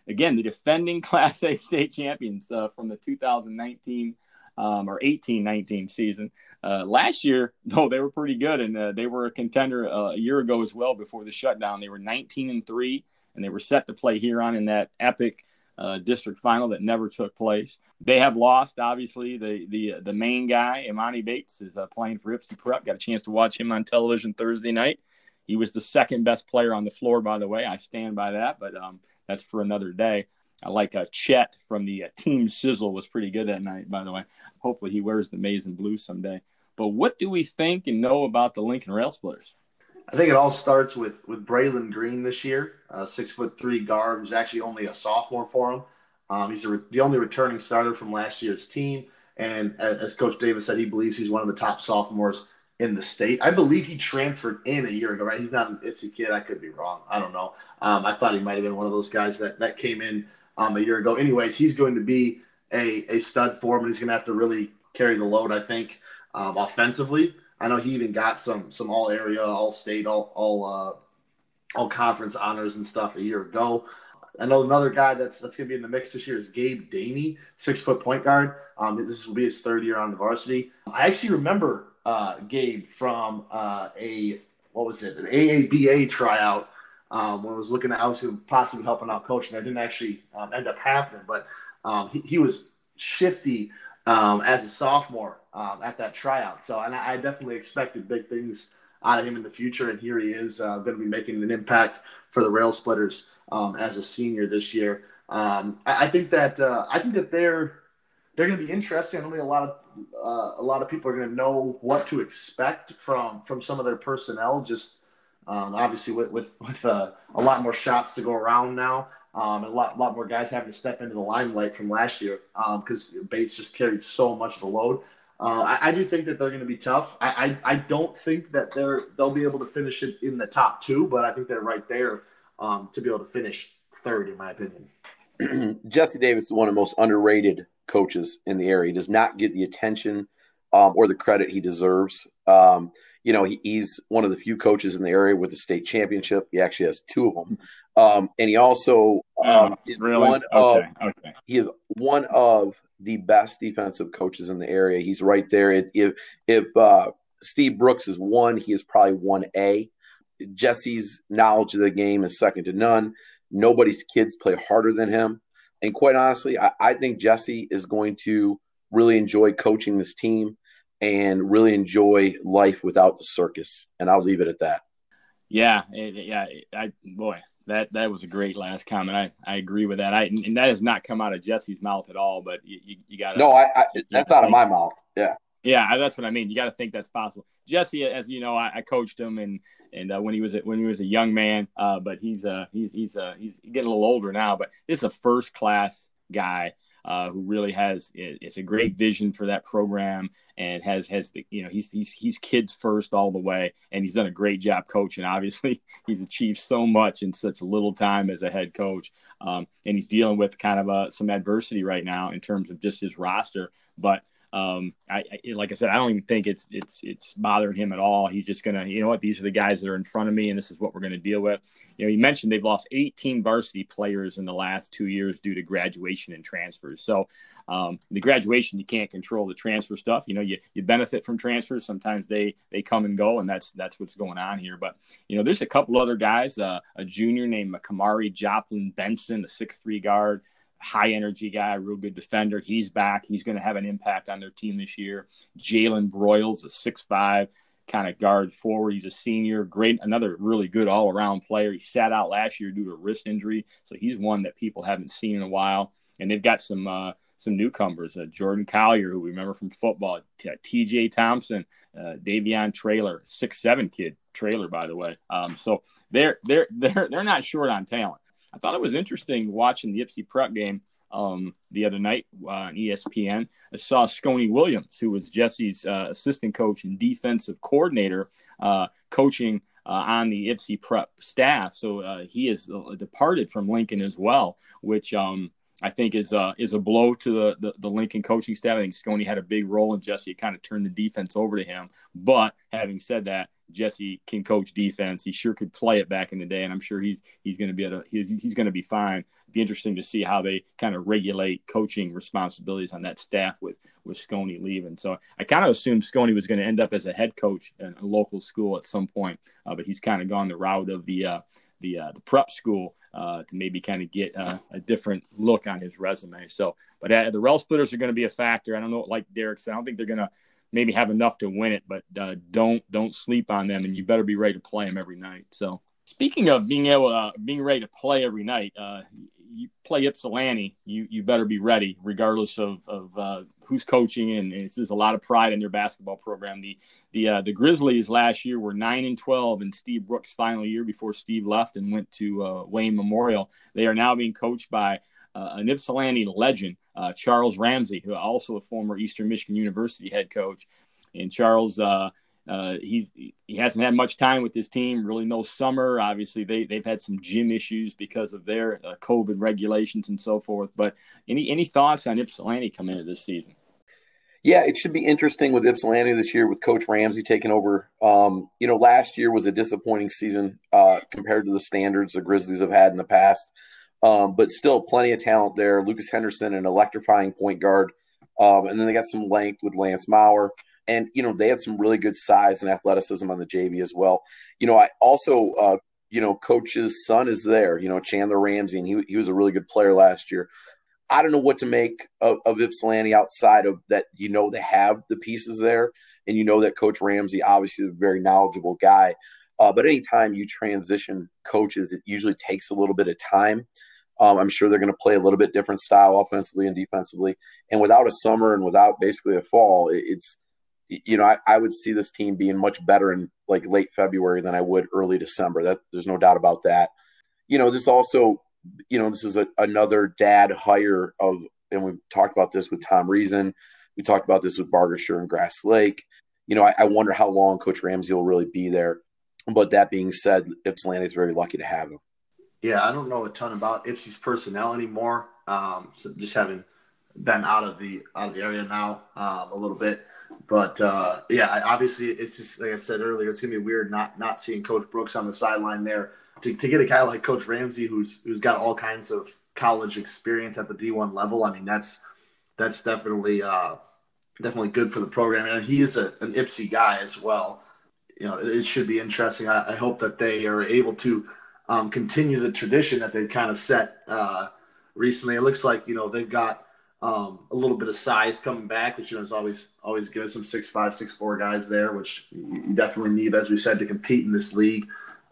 again, the defending Class A state champions from the 2019 um, or 18 19 season. Uh, last year, though, they were pretty good and uh, they were a contender uh, a year ago as well before the shutdown. They were 19 and 3 and they were set to play Huron in that epic uh, district final that never took place. They have lost, obviously. The the the main guy, Imani Bates, is uh, playing for Ypsi Prep. Got a chance to watch him on television Thursday night. He was the second best player on the floor, by the way. I stand by that, but um, that's for another day. I like uh, Chet from the uh, Team Sizzle was pretty good that night, by the way. Hopefully he wears the maize and blue someday. But what do we think and know about the Lincoln Rail Splitters? I think it all starts with with Braylon Green this year, uh, six foot three guard, who's actually only a sophomore for him. Um, he's re- the only returning starter from last year's team, and as, as Coach Davis said, he believes he's one of the top sophomores in the state. I believe he transferred in a year ago, right? He's not an Ypsi kid. I could be wrong. I don't know. Um, I thought he might have been one of those guys that, that came in um, a year ago. Anyways, he's going to be a, a stud for him, and he's going to have to really carry the load, I think, um, offensively. I know he even got some some all area, all state, all all uh, all conference honors and stuff a year ago. I know another guy that's that's going to be in the mix this year is Gabe Daney, six foot point guard. Um, this will be his third year on the varsity. I actually remember uh, Gabe from uh, a what was it, an AABA tryout um, when I was looking at I was possibly helping out coach, and that didn't actually um, end up happening. But um, he, he, was shifty um, as a sophomore um, at that tryout. So, and I, I, definitely expected big things out of him in the future, and here he is uh, going to be making an impact for the Rail Splitters um, as a senior this year. I, I, think that uh, I think that they're they're going to be interesting. I don't think a lot of uh, a lot of people are going to know what to expect from from some of their personnel. Just um, obviously with with, with uh, a lot more shots to go around now, um, and a lot lot more guys having to step into the limelight from last year because um, Bates just carried so much of the load. Uh, I, I, do think that they're going to be tough. I, I, I don't think that they're they'll be able to finish it in the top two, but I think they're right there um, to be able to finish third, in my opinion. Jesse Davis is one of the most underrated coaches in the area. He does not get the attention um, or the credit he deserves. You know, he, he's one of the few coaches in the area with a state championship. He actually has two of them, um, and he also um, oh, is really? one okay. of okay. he is one of the best defensive coaches in the area. He's right there. If if uh, Steve Brooks is one, he is probably one A. Jesse's knowledge of the game is second to none. Nobody's kids play harder than him. And quite honestly, I, I think Jesse is going to really enjoy coaching this team and really enjoy life without the circus. And I'll leave it at that. Yeah, yeah, I boy, that that was a great last comment. I, I agree with that. I and that has not come out of Jesse's mouth at all. But you, you, you got no, I, I that's out of my mouth. Yeah, yeah, that's what I mean. You got to think that's possible. Jesse, as you know, I, I coached him and and uh, when he was a, when he was a young man, uh, but he's uh he's he's uh he's getting a little older now. But this is a first class guy uh, who really has it's a great vision for that program and has has the you know he's he's he's kids first all the way and he's done a great job coaching. Obviously, he's achieved so much in such a little time as a head coach, um, and he's dealing with kind of uh, some adversity right now in terms of just his roster, but. Um, I, I, like I said, I don't even think it's it's it's bothering him at all. He's just gonna, you know what, these are the guys that are in front of me, and this is what we're gonna deal with. You know, you mentioned they've lost 18 varsity players in the last two years due to graduation and transfers. So um, the graduation you can't control the transfer stuff. You know, you you benefit from transfers. Sometimes they they come and go, and that's that's what's going on here. But you know, there's a couple other guys. Uh, a junior named Kamari Joplin Benson, a six three guard high energy guy, real good defender. He's back. He's going to have an impact on their team this year. Jalen Broyles, a six-five kind of guard forward. He's a senior, great, another really good all around player. He sat out last year due to a wrist injury, so he's one that people haven't seen in a while. And they've got some uh, some newcomers, uh, Jordan Collier, who we remember from football, T.J. Thompson, uh, Davion Trailer, six seven kid Trailer, by the way. Um, so they're they're they're they're not short on talent. I thought it was interesting watching the Ypsi Prep game um, the other night uh, on ESPN. I saw Scony Williams, who was Jesse's uh, assistant coach and defensive coordinator, uh, coaching uh, on the Ypsi Prep staff. So uh, he has uh, departed from Lincoln as well, which um, I think is a is a blow to the, the, the Lincoln coaching staff. I think Scony had a big role, and Jesse kind of turned the defense over to him. But having said that, Jesse can coach defense. He sure could play it back in the day, and I'm sure he's he's going to be able to, he's he's going to be fine. It'd be interesting to see how they kind of regulate coaching responsibilities on that staff with with Scony leaving. So I kind of assumed Scony was going to end up as a head coach in a local school at some point, uh, but he's kind of gone the route of the uh, the uh, the prep school uh, to maybe kind of get uh, a different look on his resume. So, but uh, the Rail Splitters are going to be a factor. I don't know, like Derek said, I don't think they're going to maybe have enough to win it, but uh, don't don't sleep on them, and you better be ready to play them every night. So, speaking of being able uh, being ready to play every night, uh, you play Ypsilanti, you you better be ready, regardless of of uh, who's coaching. And, and there's a lot of pride in their basketball program. The the uh, the Grizzlies last year were nine and twelve in Steve Brooks' final year before Steve left and went to uh, Wayne Memorial. They are now being coached by uh, an Ypsilanti legend, uh, Charles Ramsey, who also a former Eastern Michigan University head coach. And Charles uh, he's he hasn't had much time with his team. Really, no summer. Obviously, they they've had some gym issues because of their uh, COVID regulations and so forth. But any any thoughts on Ypsilanti coming into this season? Yeah, it should be interesting with Ypsilanti this year with Coach Ramsey taking over. Um, you know, last year was a disappointing season uh, compared to the standards the Grizzlies have had in the past. Um, but still, plenty of talent there. Lucas Henderson, an electrifying point guard, um, and then they got some length with Lance Maurer and you know they had some really good size and athleticism on the JV as well. You know, I also uh, you know coach's son is there. You know, Chandler Ramsey, and he he was a really good player last year. I don't know what to make of, of Ypsilanti outside of that. You know, they have the pieces there, and you know that Coach Ramsey obviously is a very knowledgeable guy. Uh, but anytime you transition coaches, it usually takes a little bit of time. Um, I'm sure they're going to play a little bit different style offensively and defensively. And without a summer and without basically a fall, it, it's you know, I, I, would see this team being much better in like late February than I would early December. That there's no doubt about that. You know, this also, you know, this is a, another dad hire of, and we've talked about this with Tom Reason. We talked about this with Bargersher and Grass Lake. You know, I, I, wonder how long Coach Ramsey will really be there. But that being said, Ypsilanti is very lucky to have him. Yeah, I don't know a ton about Ypsi's personnel anymore. Um, so just having been out of the out of the area now um, a little bit. But uh, yeah, obviously, it's just like I said earlier, it's gonna be weird not not seeing Coach Brooks on the sideline there. To, to get a guy like Coach Ramsey, who's who's got all kinds of college experience at the D1 level, I mean that's that's definitely uh, definitely good for the program, and he is a, an Ypsi guy as well. You know, it should be interesting. I, I hope that they are able to um, continue the tradition that they kind of set uh, recently. It looks like you know they've got um, a little bit of size coming back, which you know is always always good. Some six five, six four guys there, which you definitely need, as we said, to compete in this league.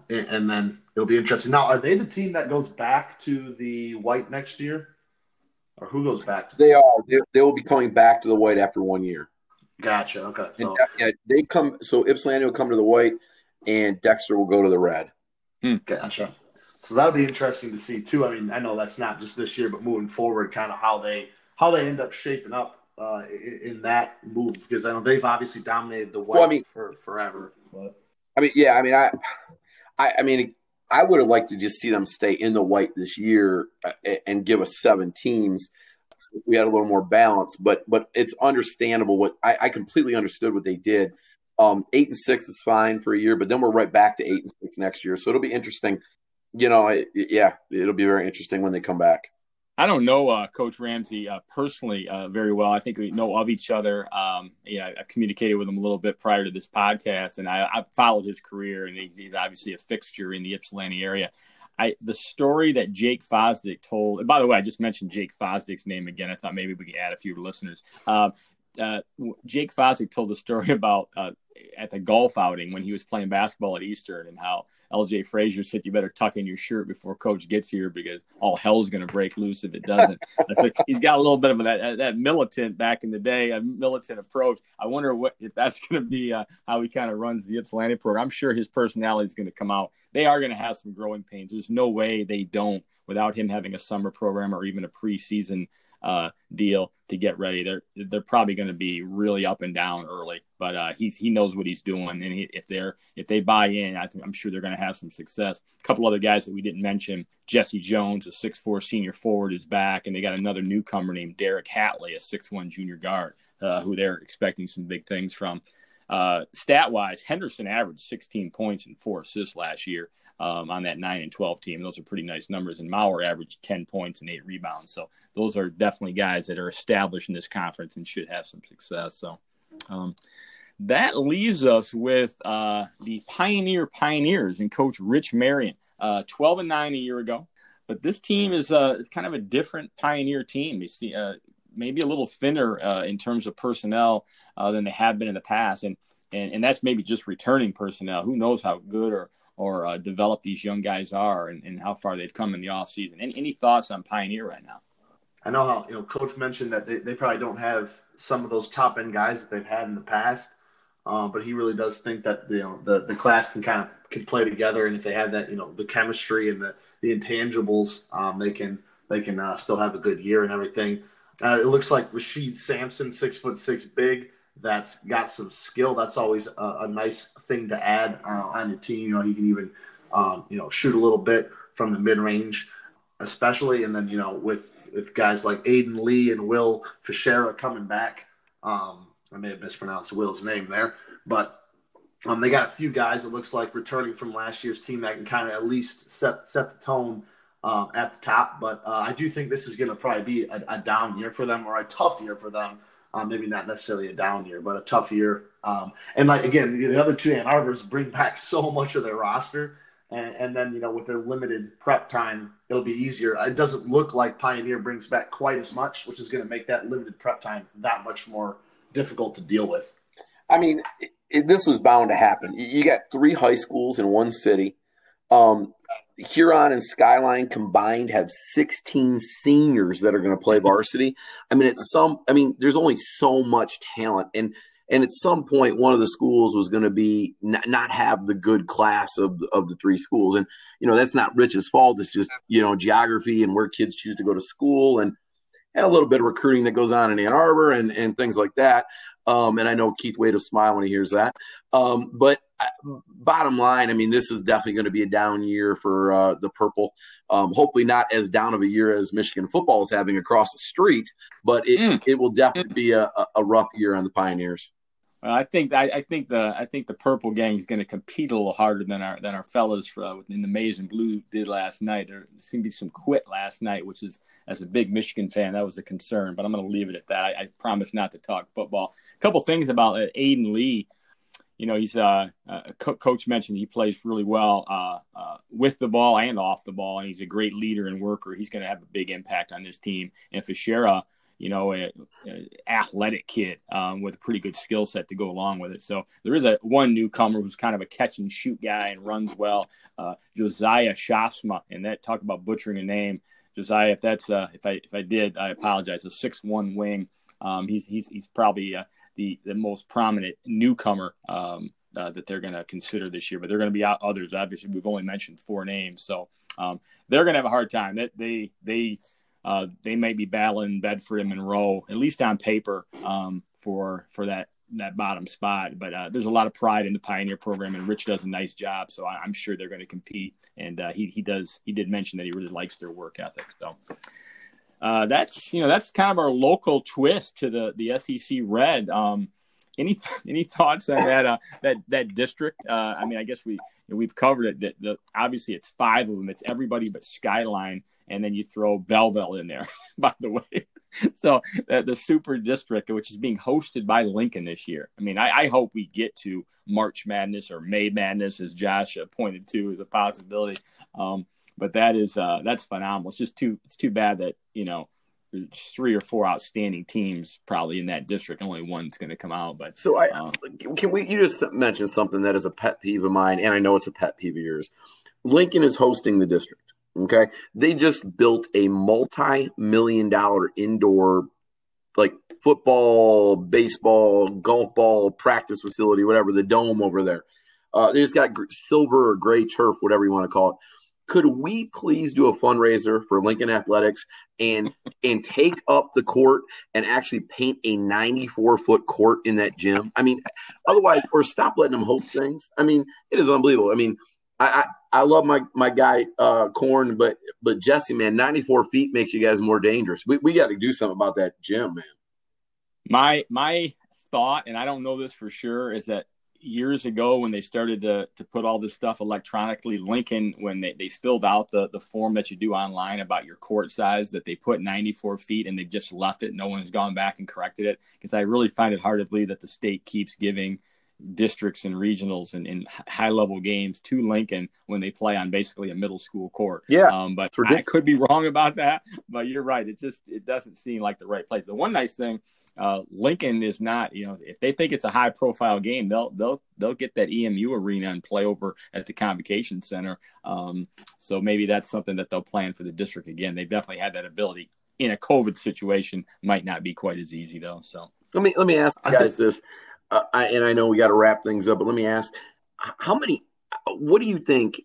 And, and then it'll be interesting. Now, are they the team that goes back to the white next year, or who goes back? to They are. They, they will be coming back to the white after one year. Gotcha. Okay. So and, yeah, they come. So Ypsilanti will come to the white, and Dexter will go to the red. Hmm. Gotcha. So that'll be interesting to see too. I mean, I know that's not just this year, but moving forward, kind of how they how they end up shaping up uh, in, in, that move because I know they've obviously dominated the West well, I mean, for forever. But I mean, yeah, I mean, I, I, I mean, I would have liked to just see them stay in the white this year uh, and give us seven teams. So we had a little more balance, but but it's understandable what I, I completely understood what they did. Um, eight and six is fine for a year, but then we're right back to eight and six next year. So it'll be interesting. You know, it, yeah, it'll be very interesting when they come back. I don't know uh, Coach Ramsey uh, personally uh, very well. I think we know of each other. Um, yeah, I've communicated with him a little bit prior to this podcast, and I, have followed his career, and he's, he's, obviously a fixture in the Ypsilanti area. I, the story that Jake Fosdick told. By the way, I just mentioned Jake Fosdick's name again. I thought maybe we could add a few listeners. Uh, Jake Fosdick told a story about uh, at the golf outing when he was playing basketball at Eastern and how LJ Frazier said, You better tuck in your shirt before coach gets here because all hell's going to break loose if it doesn't. so he's got a little bit of that, that militant back in the day, a militant approach. I wonder what if that's going to be uh, how he kind of runs the Ypsilanti program. I'm sure his personality is going to come out. They are going to have some growing pains. There's no way they don't without him having a summer program or even a preseason uh, deal to get ready. They're they're probably going to be really up and down early, but uh, he's he knows what he's doing, and he, if they're if they buy in, I I'm sure they're going to have some success. A couple other guys that we didn't mention: Jesse Jones, a six four senior forward, is back, and they got another newcomer named Derek Hatley, a six one junior guard, uh, who they're expecting some big things from. Uh, stat wise, Henderson averaged 16 points and four assists last year um, on that 9 and 12 team. Those are pretty nice numbers. And Mauer averaged 10 points and eight rebounds. So those are definitely guys that are established in this conference and should have some success. So um, that leaves us with uh, the Pioneer Pioneers and Coach Rich Marion, uh, 12 and 9 a year ago. But this team is uh, kind of a different Pioneer team. You see, uh, maybe a little thinner uh, in terms of personnel uh, than they have been in the past. And, and, and that's maybe just returning personnel. Who knows how good or or uh, developed these young guys are and, and how far they've come in the off season. Any, any thoughts on Pioneer right now? I know how you know Coach mentioned that they, they probably don't have some of those top end guys that they've had in the past, um, but he really does think that you know the the class can kind of can play together, and if they have that you know the chemistry and the the intangibles, um, they can they can uh, still have a good year and everything. Uh, it looks like Rashid Sampson, six foot six, big. That's got some skill. That's always a, a nice thing to add uh, on your team. You know, he can even um, you know shoot a little bit from the mid range, especially. And then you know with with guys like Aiden Lee and Will Fischera coming back. Um, I may have mispronounced Will's name there, but um, they got a few guys. It looks like returning from last year's team that can kind of at least set set the tone um, at the top. But uh, I do think this is going to probably be a, a, down year for them or a tough year for them. Um, maybe not necessarily a down year, but a tough year. Um, and like again, the other two Ann Arbors bring back so much of their roster, and, and, then you know with their limited prep time, it'll be easier. It doesn't look like Pioneer brings back quite as much, which is going to make that limited prep time that much more difficult to deal with. I mean, it, this was bound to happen. You got three high schools in one city. Um, Huron and Skyline combined have 16 seniors that are going to play varsity. I mean, it's some. I mean, there's only so much talent, and and at some point, one of the schools was going to be not, not have the good class of of the three schools, and you know that's not Rich's fault. It's just you know geography and where kids choose to go to school, and and a little bit of recruiting that goes on in Ann Arbor and, and things like that. Um, and I know Keith Wade will smile when he hears that. Um, but bottom line, I mean, this is definitely going to be a down year for uh, the purple. Um, hopefully, not as down of a year as Michigan football is having across the street, but it, mm. it will definitely be a, a rough year on the Pioneers. Well, I think I, I, think the I think the purple gang is going to compete a little harder than our than our fellas uh, in the maize and blue did last night. There seemed to be some quit last night, which is as a big Michigan fan that was a concern. But I'm going to leave it at that. I, I, promise not to talk football. A couple things about uh, Aiden Lee. You know, he's uh, uh coach mentioned he plays really well uh, uh, with the ball and off the ball, and he's a great leader and worker. He's going to have a big impact on this team. And Fischera you know, athletic kid um, with a pretty good skill set to go along with it. So there is a one newcomer who's kind of a catch and shoot guy and runs well, uh, Josiah Shafsma, and that talk about butchering a name. Josiah, if that's uh, if I if I did, I apologize. A six one wing. Um, he's he's he's probably uh, the the most prominent newcomer um, uh, that they're going to consider this year. But they're going to be out others. Obviously, we've only mentioned four names, so um, they're going to have a hard time. That they they uh, they may be battling Bedford and Monroe, at least on paper, um, for for that that bottom spot. But uh, there's a lot of pride in the Pioneer program, and Rich does a nice job. So I, am sure they're going to compete. And uh, he he does he did mention that he really likes their work ethic. So uh, that's you know that's kind of our local twist to the the SEC Red. Um, any any thoughts on that uh, that that district? Uh, I mean, I guess we we've covered it. That the, obviously it's five of them. It's everybody but Skyline, and then you throw Belleville in there. By the way, so uh, the super district, which is being hosted by Lincoln this year. I mean, I, I hope we get to March Madness or May Madness, as Josh pointed to as a possibility. Um, but that is uh, that's phenomenal. It's just too it's too bad that you know there's three or four outstanding teams probably in that district. Only one's going to come out. But so I um, can we you just mentioned something that is a pet peeve of mine, and I know it's a pet peeve of yours. Lincoln is hosting the district. Okay, they just built a multi-million dollar indoor like football, baseball, golf ball practice facility, whatever the dome over there. Uh, they just got silver or gray turf, whatever you want to call it could we please do a fundraiser for Lincoln Athletics and and take up the court and actually paint a 94 foot court in that gym? I mean, otherwise, or stop letting them host things. I mean, it is unbelievable. I mean, I I, I love my my guy uh, Corn, but but Jesse, man, 94 feet makes you guys more dangerous. We we got to do something about that gym, man. My my thought, and I don't know this for sure, is that years ago when they started to, to put all this stuff electronically, Lincoln, when they, they filled out the, the form that you do online about your court size, that they put 94 feet and they just left it. No one's gone back and corrected it because I really find it hard to believe that the state keeps giving districts and regionals and, and high level games to Lincoln when they play on basically a middle school court. Yeah, um, but I could be wrong about that. But you're right; it just it doesn't seem like the right place. The one nice thing, uh, Lincoln is not. You know, if they think it's a high profile game, they'll they'll they'll get that EMU arena and play over at the Convocation Center. Um, so maybe that's something that they'll plan for the district again. They definitely had that ability in a COVID situation. Might not be quite as easy though. So let me let me ask you guys this uh, I, and I know we got to wrap things up, but let me ask: How many? What do you think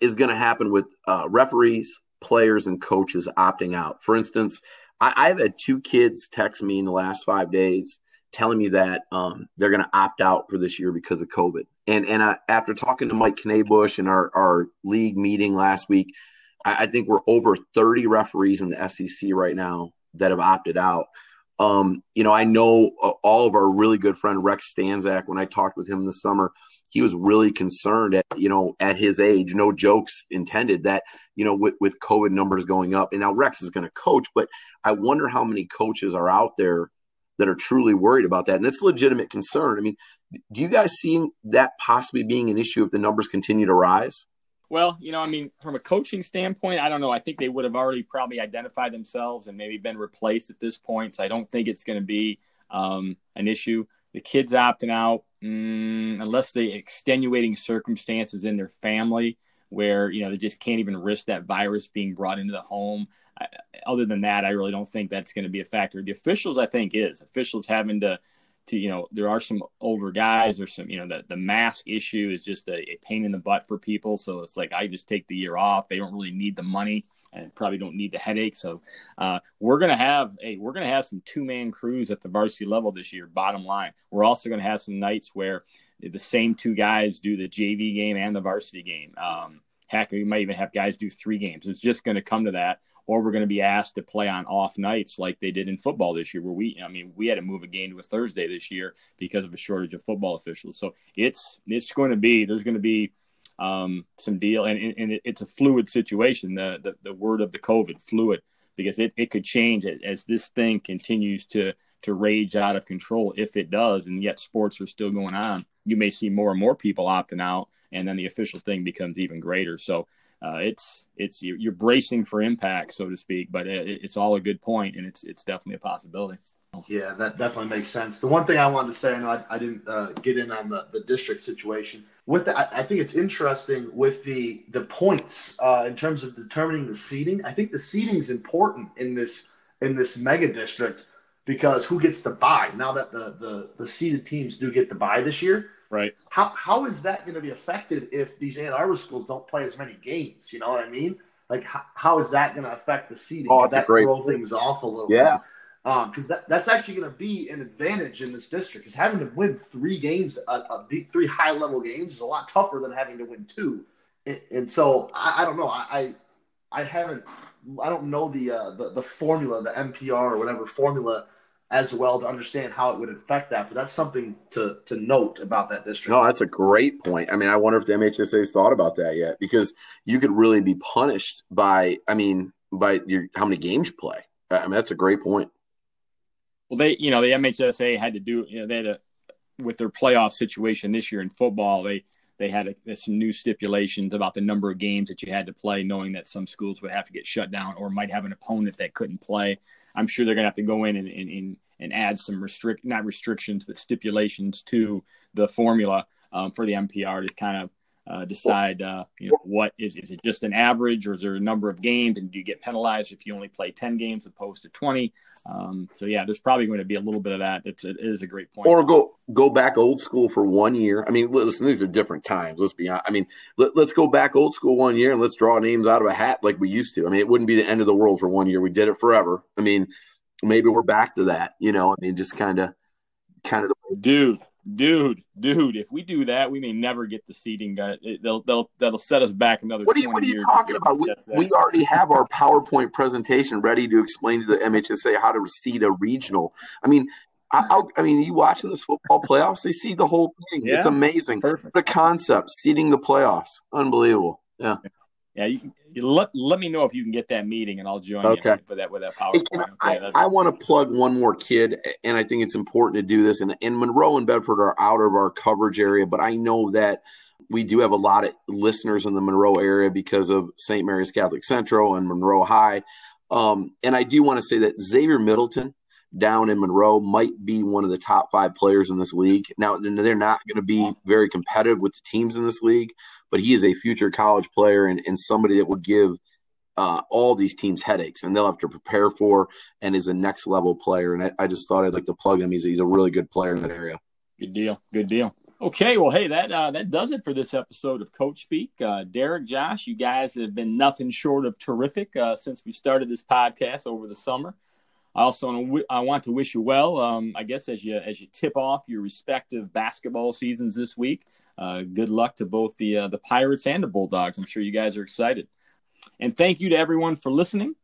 is going to happen with uh, referees, players, and coaches opting out? For instance, I, have had two kids text me in the last five days telling me that um, they're going to opt out for this year because of COVID. And and I, after talking to Mike Knabush in our our league meeting last week, I, I think we're over 30 referees in the SEC right now that have opted out. Um, you know, I know uh, all of our really good friend Rex Stanzak. When I talked with him this summer, he was really concerned at you know at his age. No jokes intended that you know with with COVID numbers going up, and now Rex is going to coach, but I wonder how many coaches are out there that are truly worried about that, and that's a legitimate concern. I mean, do you guys see that possibly being an issue if the numbers continue to rise? Well, you know, I mean, from a coaching standpoint, I don't know. I think they would have already probably identified themselves and maybe been replaced at this point. So I don't think it's going to be um, an issue. The kids opting out, mm, unless the extenuating circumstances in their family where, you know, they just can't even risk that virus being brought into the home. I, other than that, I really don't think that's going to be a factor. The officials, I think, is. Officials having to to you know there are some older guys or some you know the, the mask issue is just a, a, pain in the butt for people. So it's like i just take the year off. They don't really need the money and probably don't need the headache. So uh, we're to have a we're to have some two-man crews at the varsity level this year bottom line. We're also to have some nights where the same two guys do the jv game and the varsity game. Um, heck we might even have guys do three games. It's just to come to that or we're going to be asked to play on off nights like they did in football this year, where we, I mean, we had to move a game to a Thursday this year because of a shortage of football officials. So it's it's going to be there's going to be um, some deal, and, and it's a fluid situation. The, the the word of the COVID, fluid, because it, it could change as this thing continues to to rage out of control. If it does, and yet sports are still going on, you may see more and more people opting out, and then the official thing becomes even greater. So uh, it's it's you're bracing for impact, so to speak. But it, it's all a good point, and it's it's definitely a possibility. Yeah, that definitely makes sense. The one thing I wanted to say, I know I, I didn't uh, get in on the, the district situation. With the, I, I, think it's interesting with the the points uh, in terms of determining the seating. I think the seating is important in this in this mega district because who gets the buy now that the the the seeded teams do get the buy this year Right. How how is that going to be affected if these Ann Arbor schools don't play as many games? You know what I mean? Like how, how is that going to affect the seeding? Oh, that great throw things off a little yeah. because um, that, that's actually going to be an advantage in this district. Because having to win three games, uh, uh, three high level games, is a lot tougher than having to win two. And, and so I, I, don't know. I, I haven't. I don't know the, uh, the the formula, the MPR or whatever formula as well to understand how it would affect that. But that's something to to note about that district. No, that's a great point. I mean, I wonder if the MHSA's thought about that yet because you could really be punished by, I mean, by your how many games you play. I mean, that's a great point. Well, they, you know, the MHSA had to do, you know, they had a with their playoff situation this year in football. They they had a, some new stipulations about the number of games that you had to play, knowing that some schools would have to get shut down or might have an opponent that couldn't play. I'm sure they're going to have to go in and, and, and add some restrict not restrictions but stipulations to the formula um, for the MPR to kind of uh, decide uh, you know what is is it just an average or is there a number of games and do you get penalized if you only play 10 games opposed to 20 um, so yeah there's probably going to be a little bit of that. It's, it is a great point. Or go go back old school for one year. I mean listen these are different times. Let's be honest i mean let, let's go back old school one year and let's draw names out of a hat like we used to. I mean it wouldn't be the end of the world for one year. We did it forever. I mean maybe we're back to that you know i mean just kind of kind of the- dude dude, dude, if we do that, we may never get the seating. Guy, they'll, they'll, that'll set us back another. What are you, what are you talking about? We, we already have our PowerPoint presentation ready to explain to the MHSA how to seed a regional. I mean, I, I, mean, you watching this football playoffs? They see the whole thing. Yeah, it's amazing. Perfect. The concept, seeding the playoffs, unbelievable. Yeah. Yeah, you, you let let me know if you can get that meeting, and I'll join okay. you with that with that PowerPoint. Hey, okay, I, I want to plug one more kid, and I think it's important to do this. And, and Monroe and Bedford are out of our coverage area, but I know that we do have a lot of listeners in the Monroe area because of St. Mary's Catholic Central and Monroe High. Um, and I do want to say that Xavier Middleton down in Monroe might be one of the top five players in this league. Now, they're not going to be very competitive with the teams in this league, but he is a future college player and, and somebody that would give uh, all these teams headaches and they'll have to prepare for and is a next level player. And I, I just thought I'd like to plug him. He's, he's a really good player in that area. Good deal. Good deal. Okay, well, hey, that uh, that does it for this episode of Coach Speak. Uh, Derek, Josh, you guys have been nothing short of terrific uh, since we started this podcast over the summer. I also I want to wish you well. Um, I guess as you as you tip off your respective basketball seasons this week, uh, good luck to both the uh, the Pirates and the Bulldogs. I'm sure you guys are excited. And thank you to everyone for listening.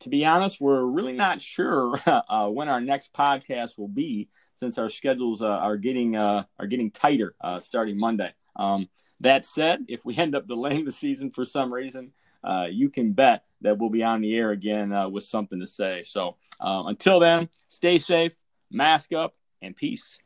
To be honest, we're really not sure uh, when our next podcast will be, since our schedules uh, are getting uh, are getting tighter uh, starting Monday. Um, that said, if we end up delaying the season for some reason, uh, you can bet that we'll be on the air again uh, with something to say. So uh, until then, stay safe, mask up, and peace.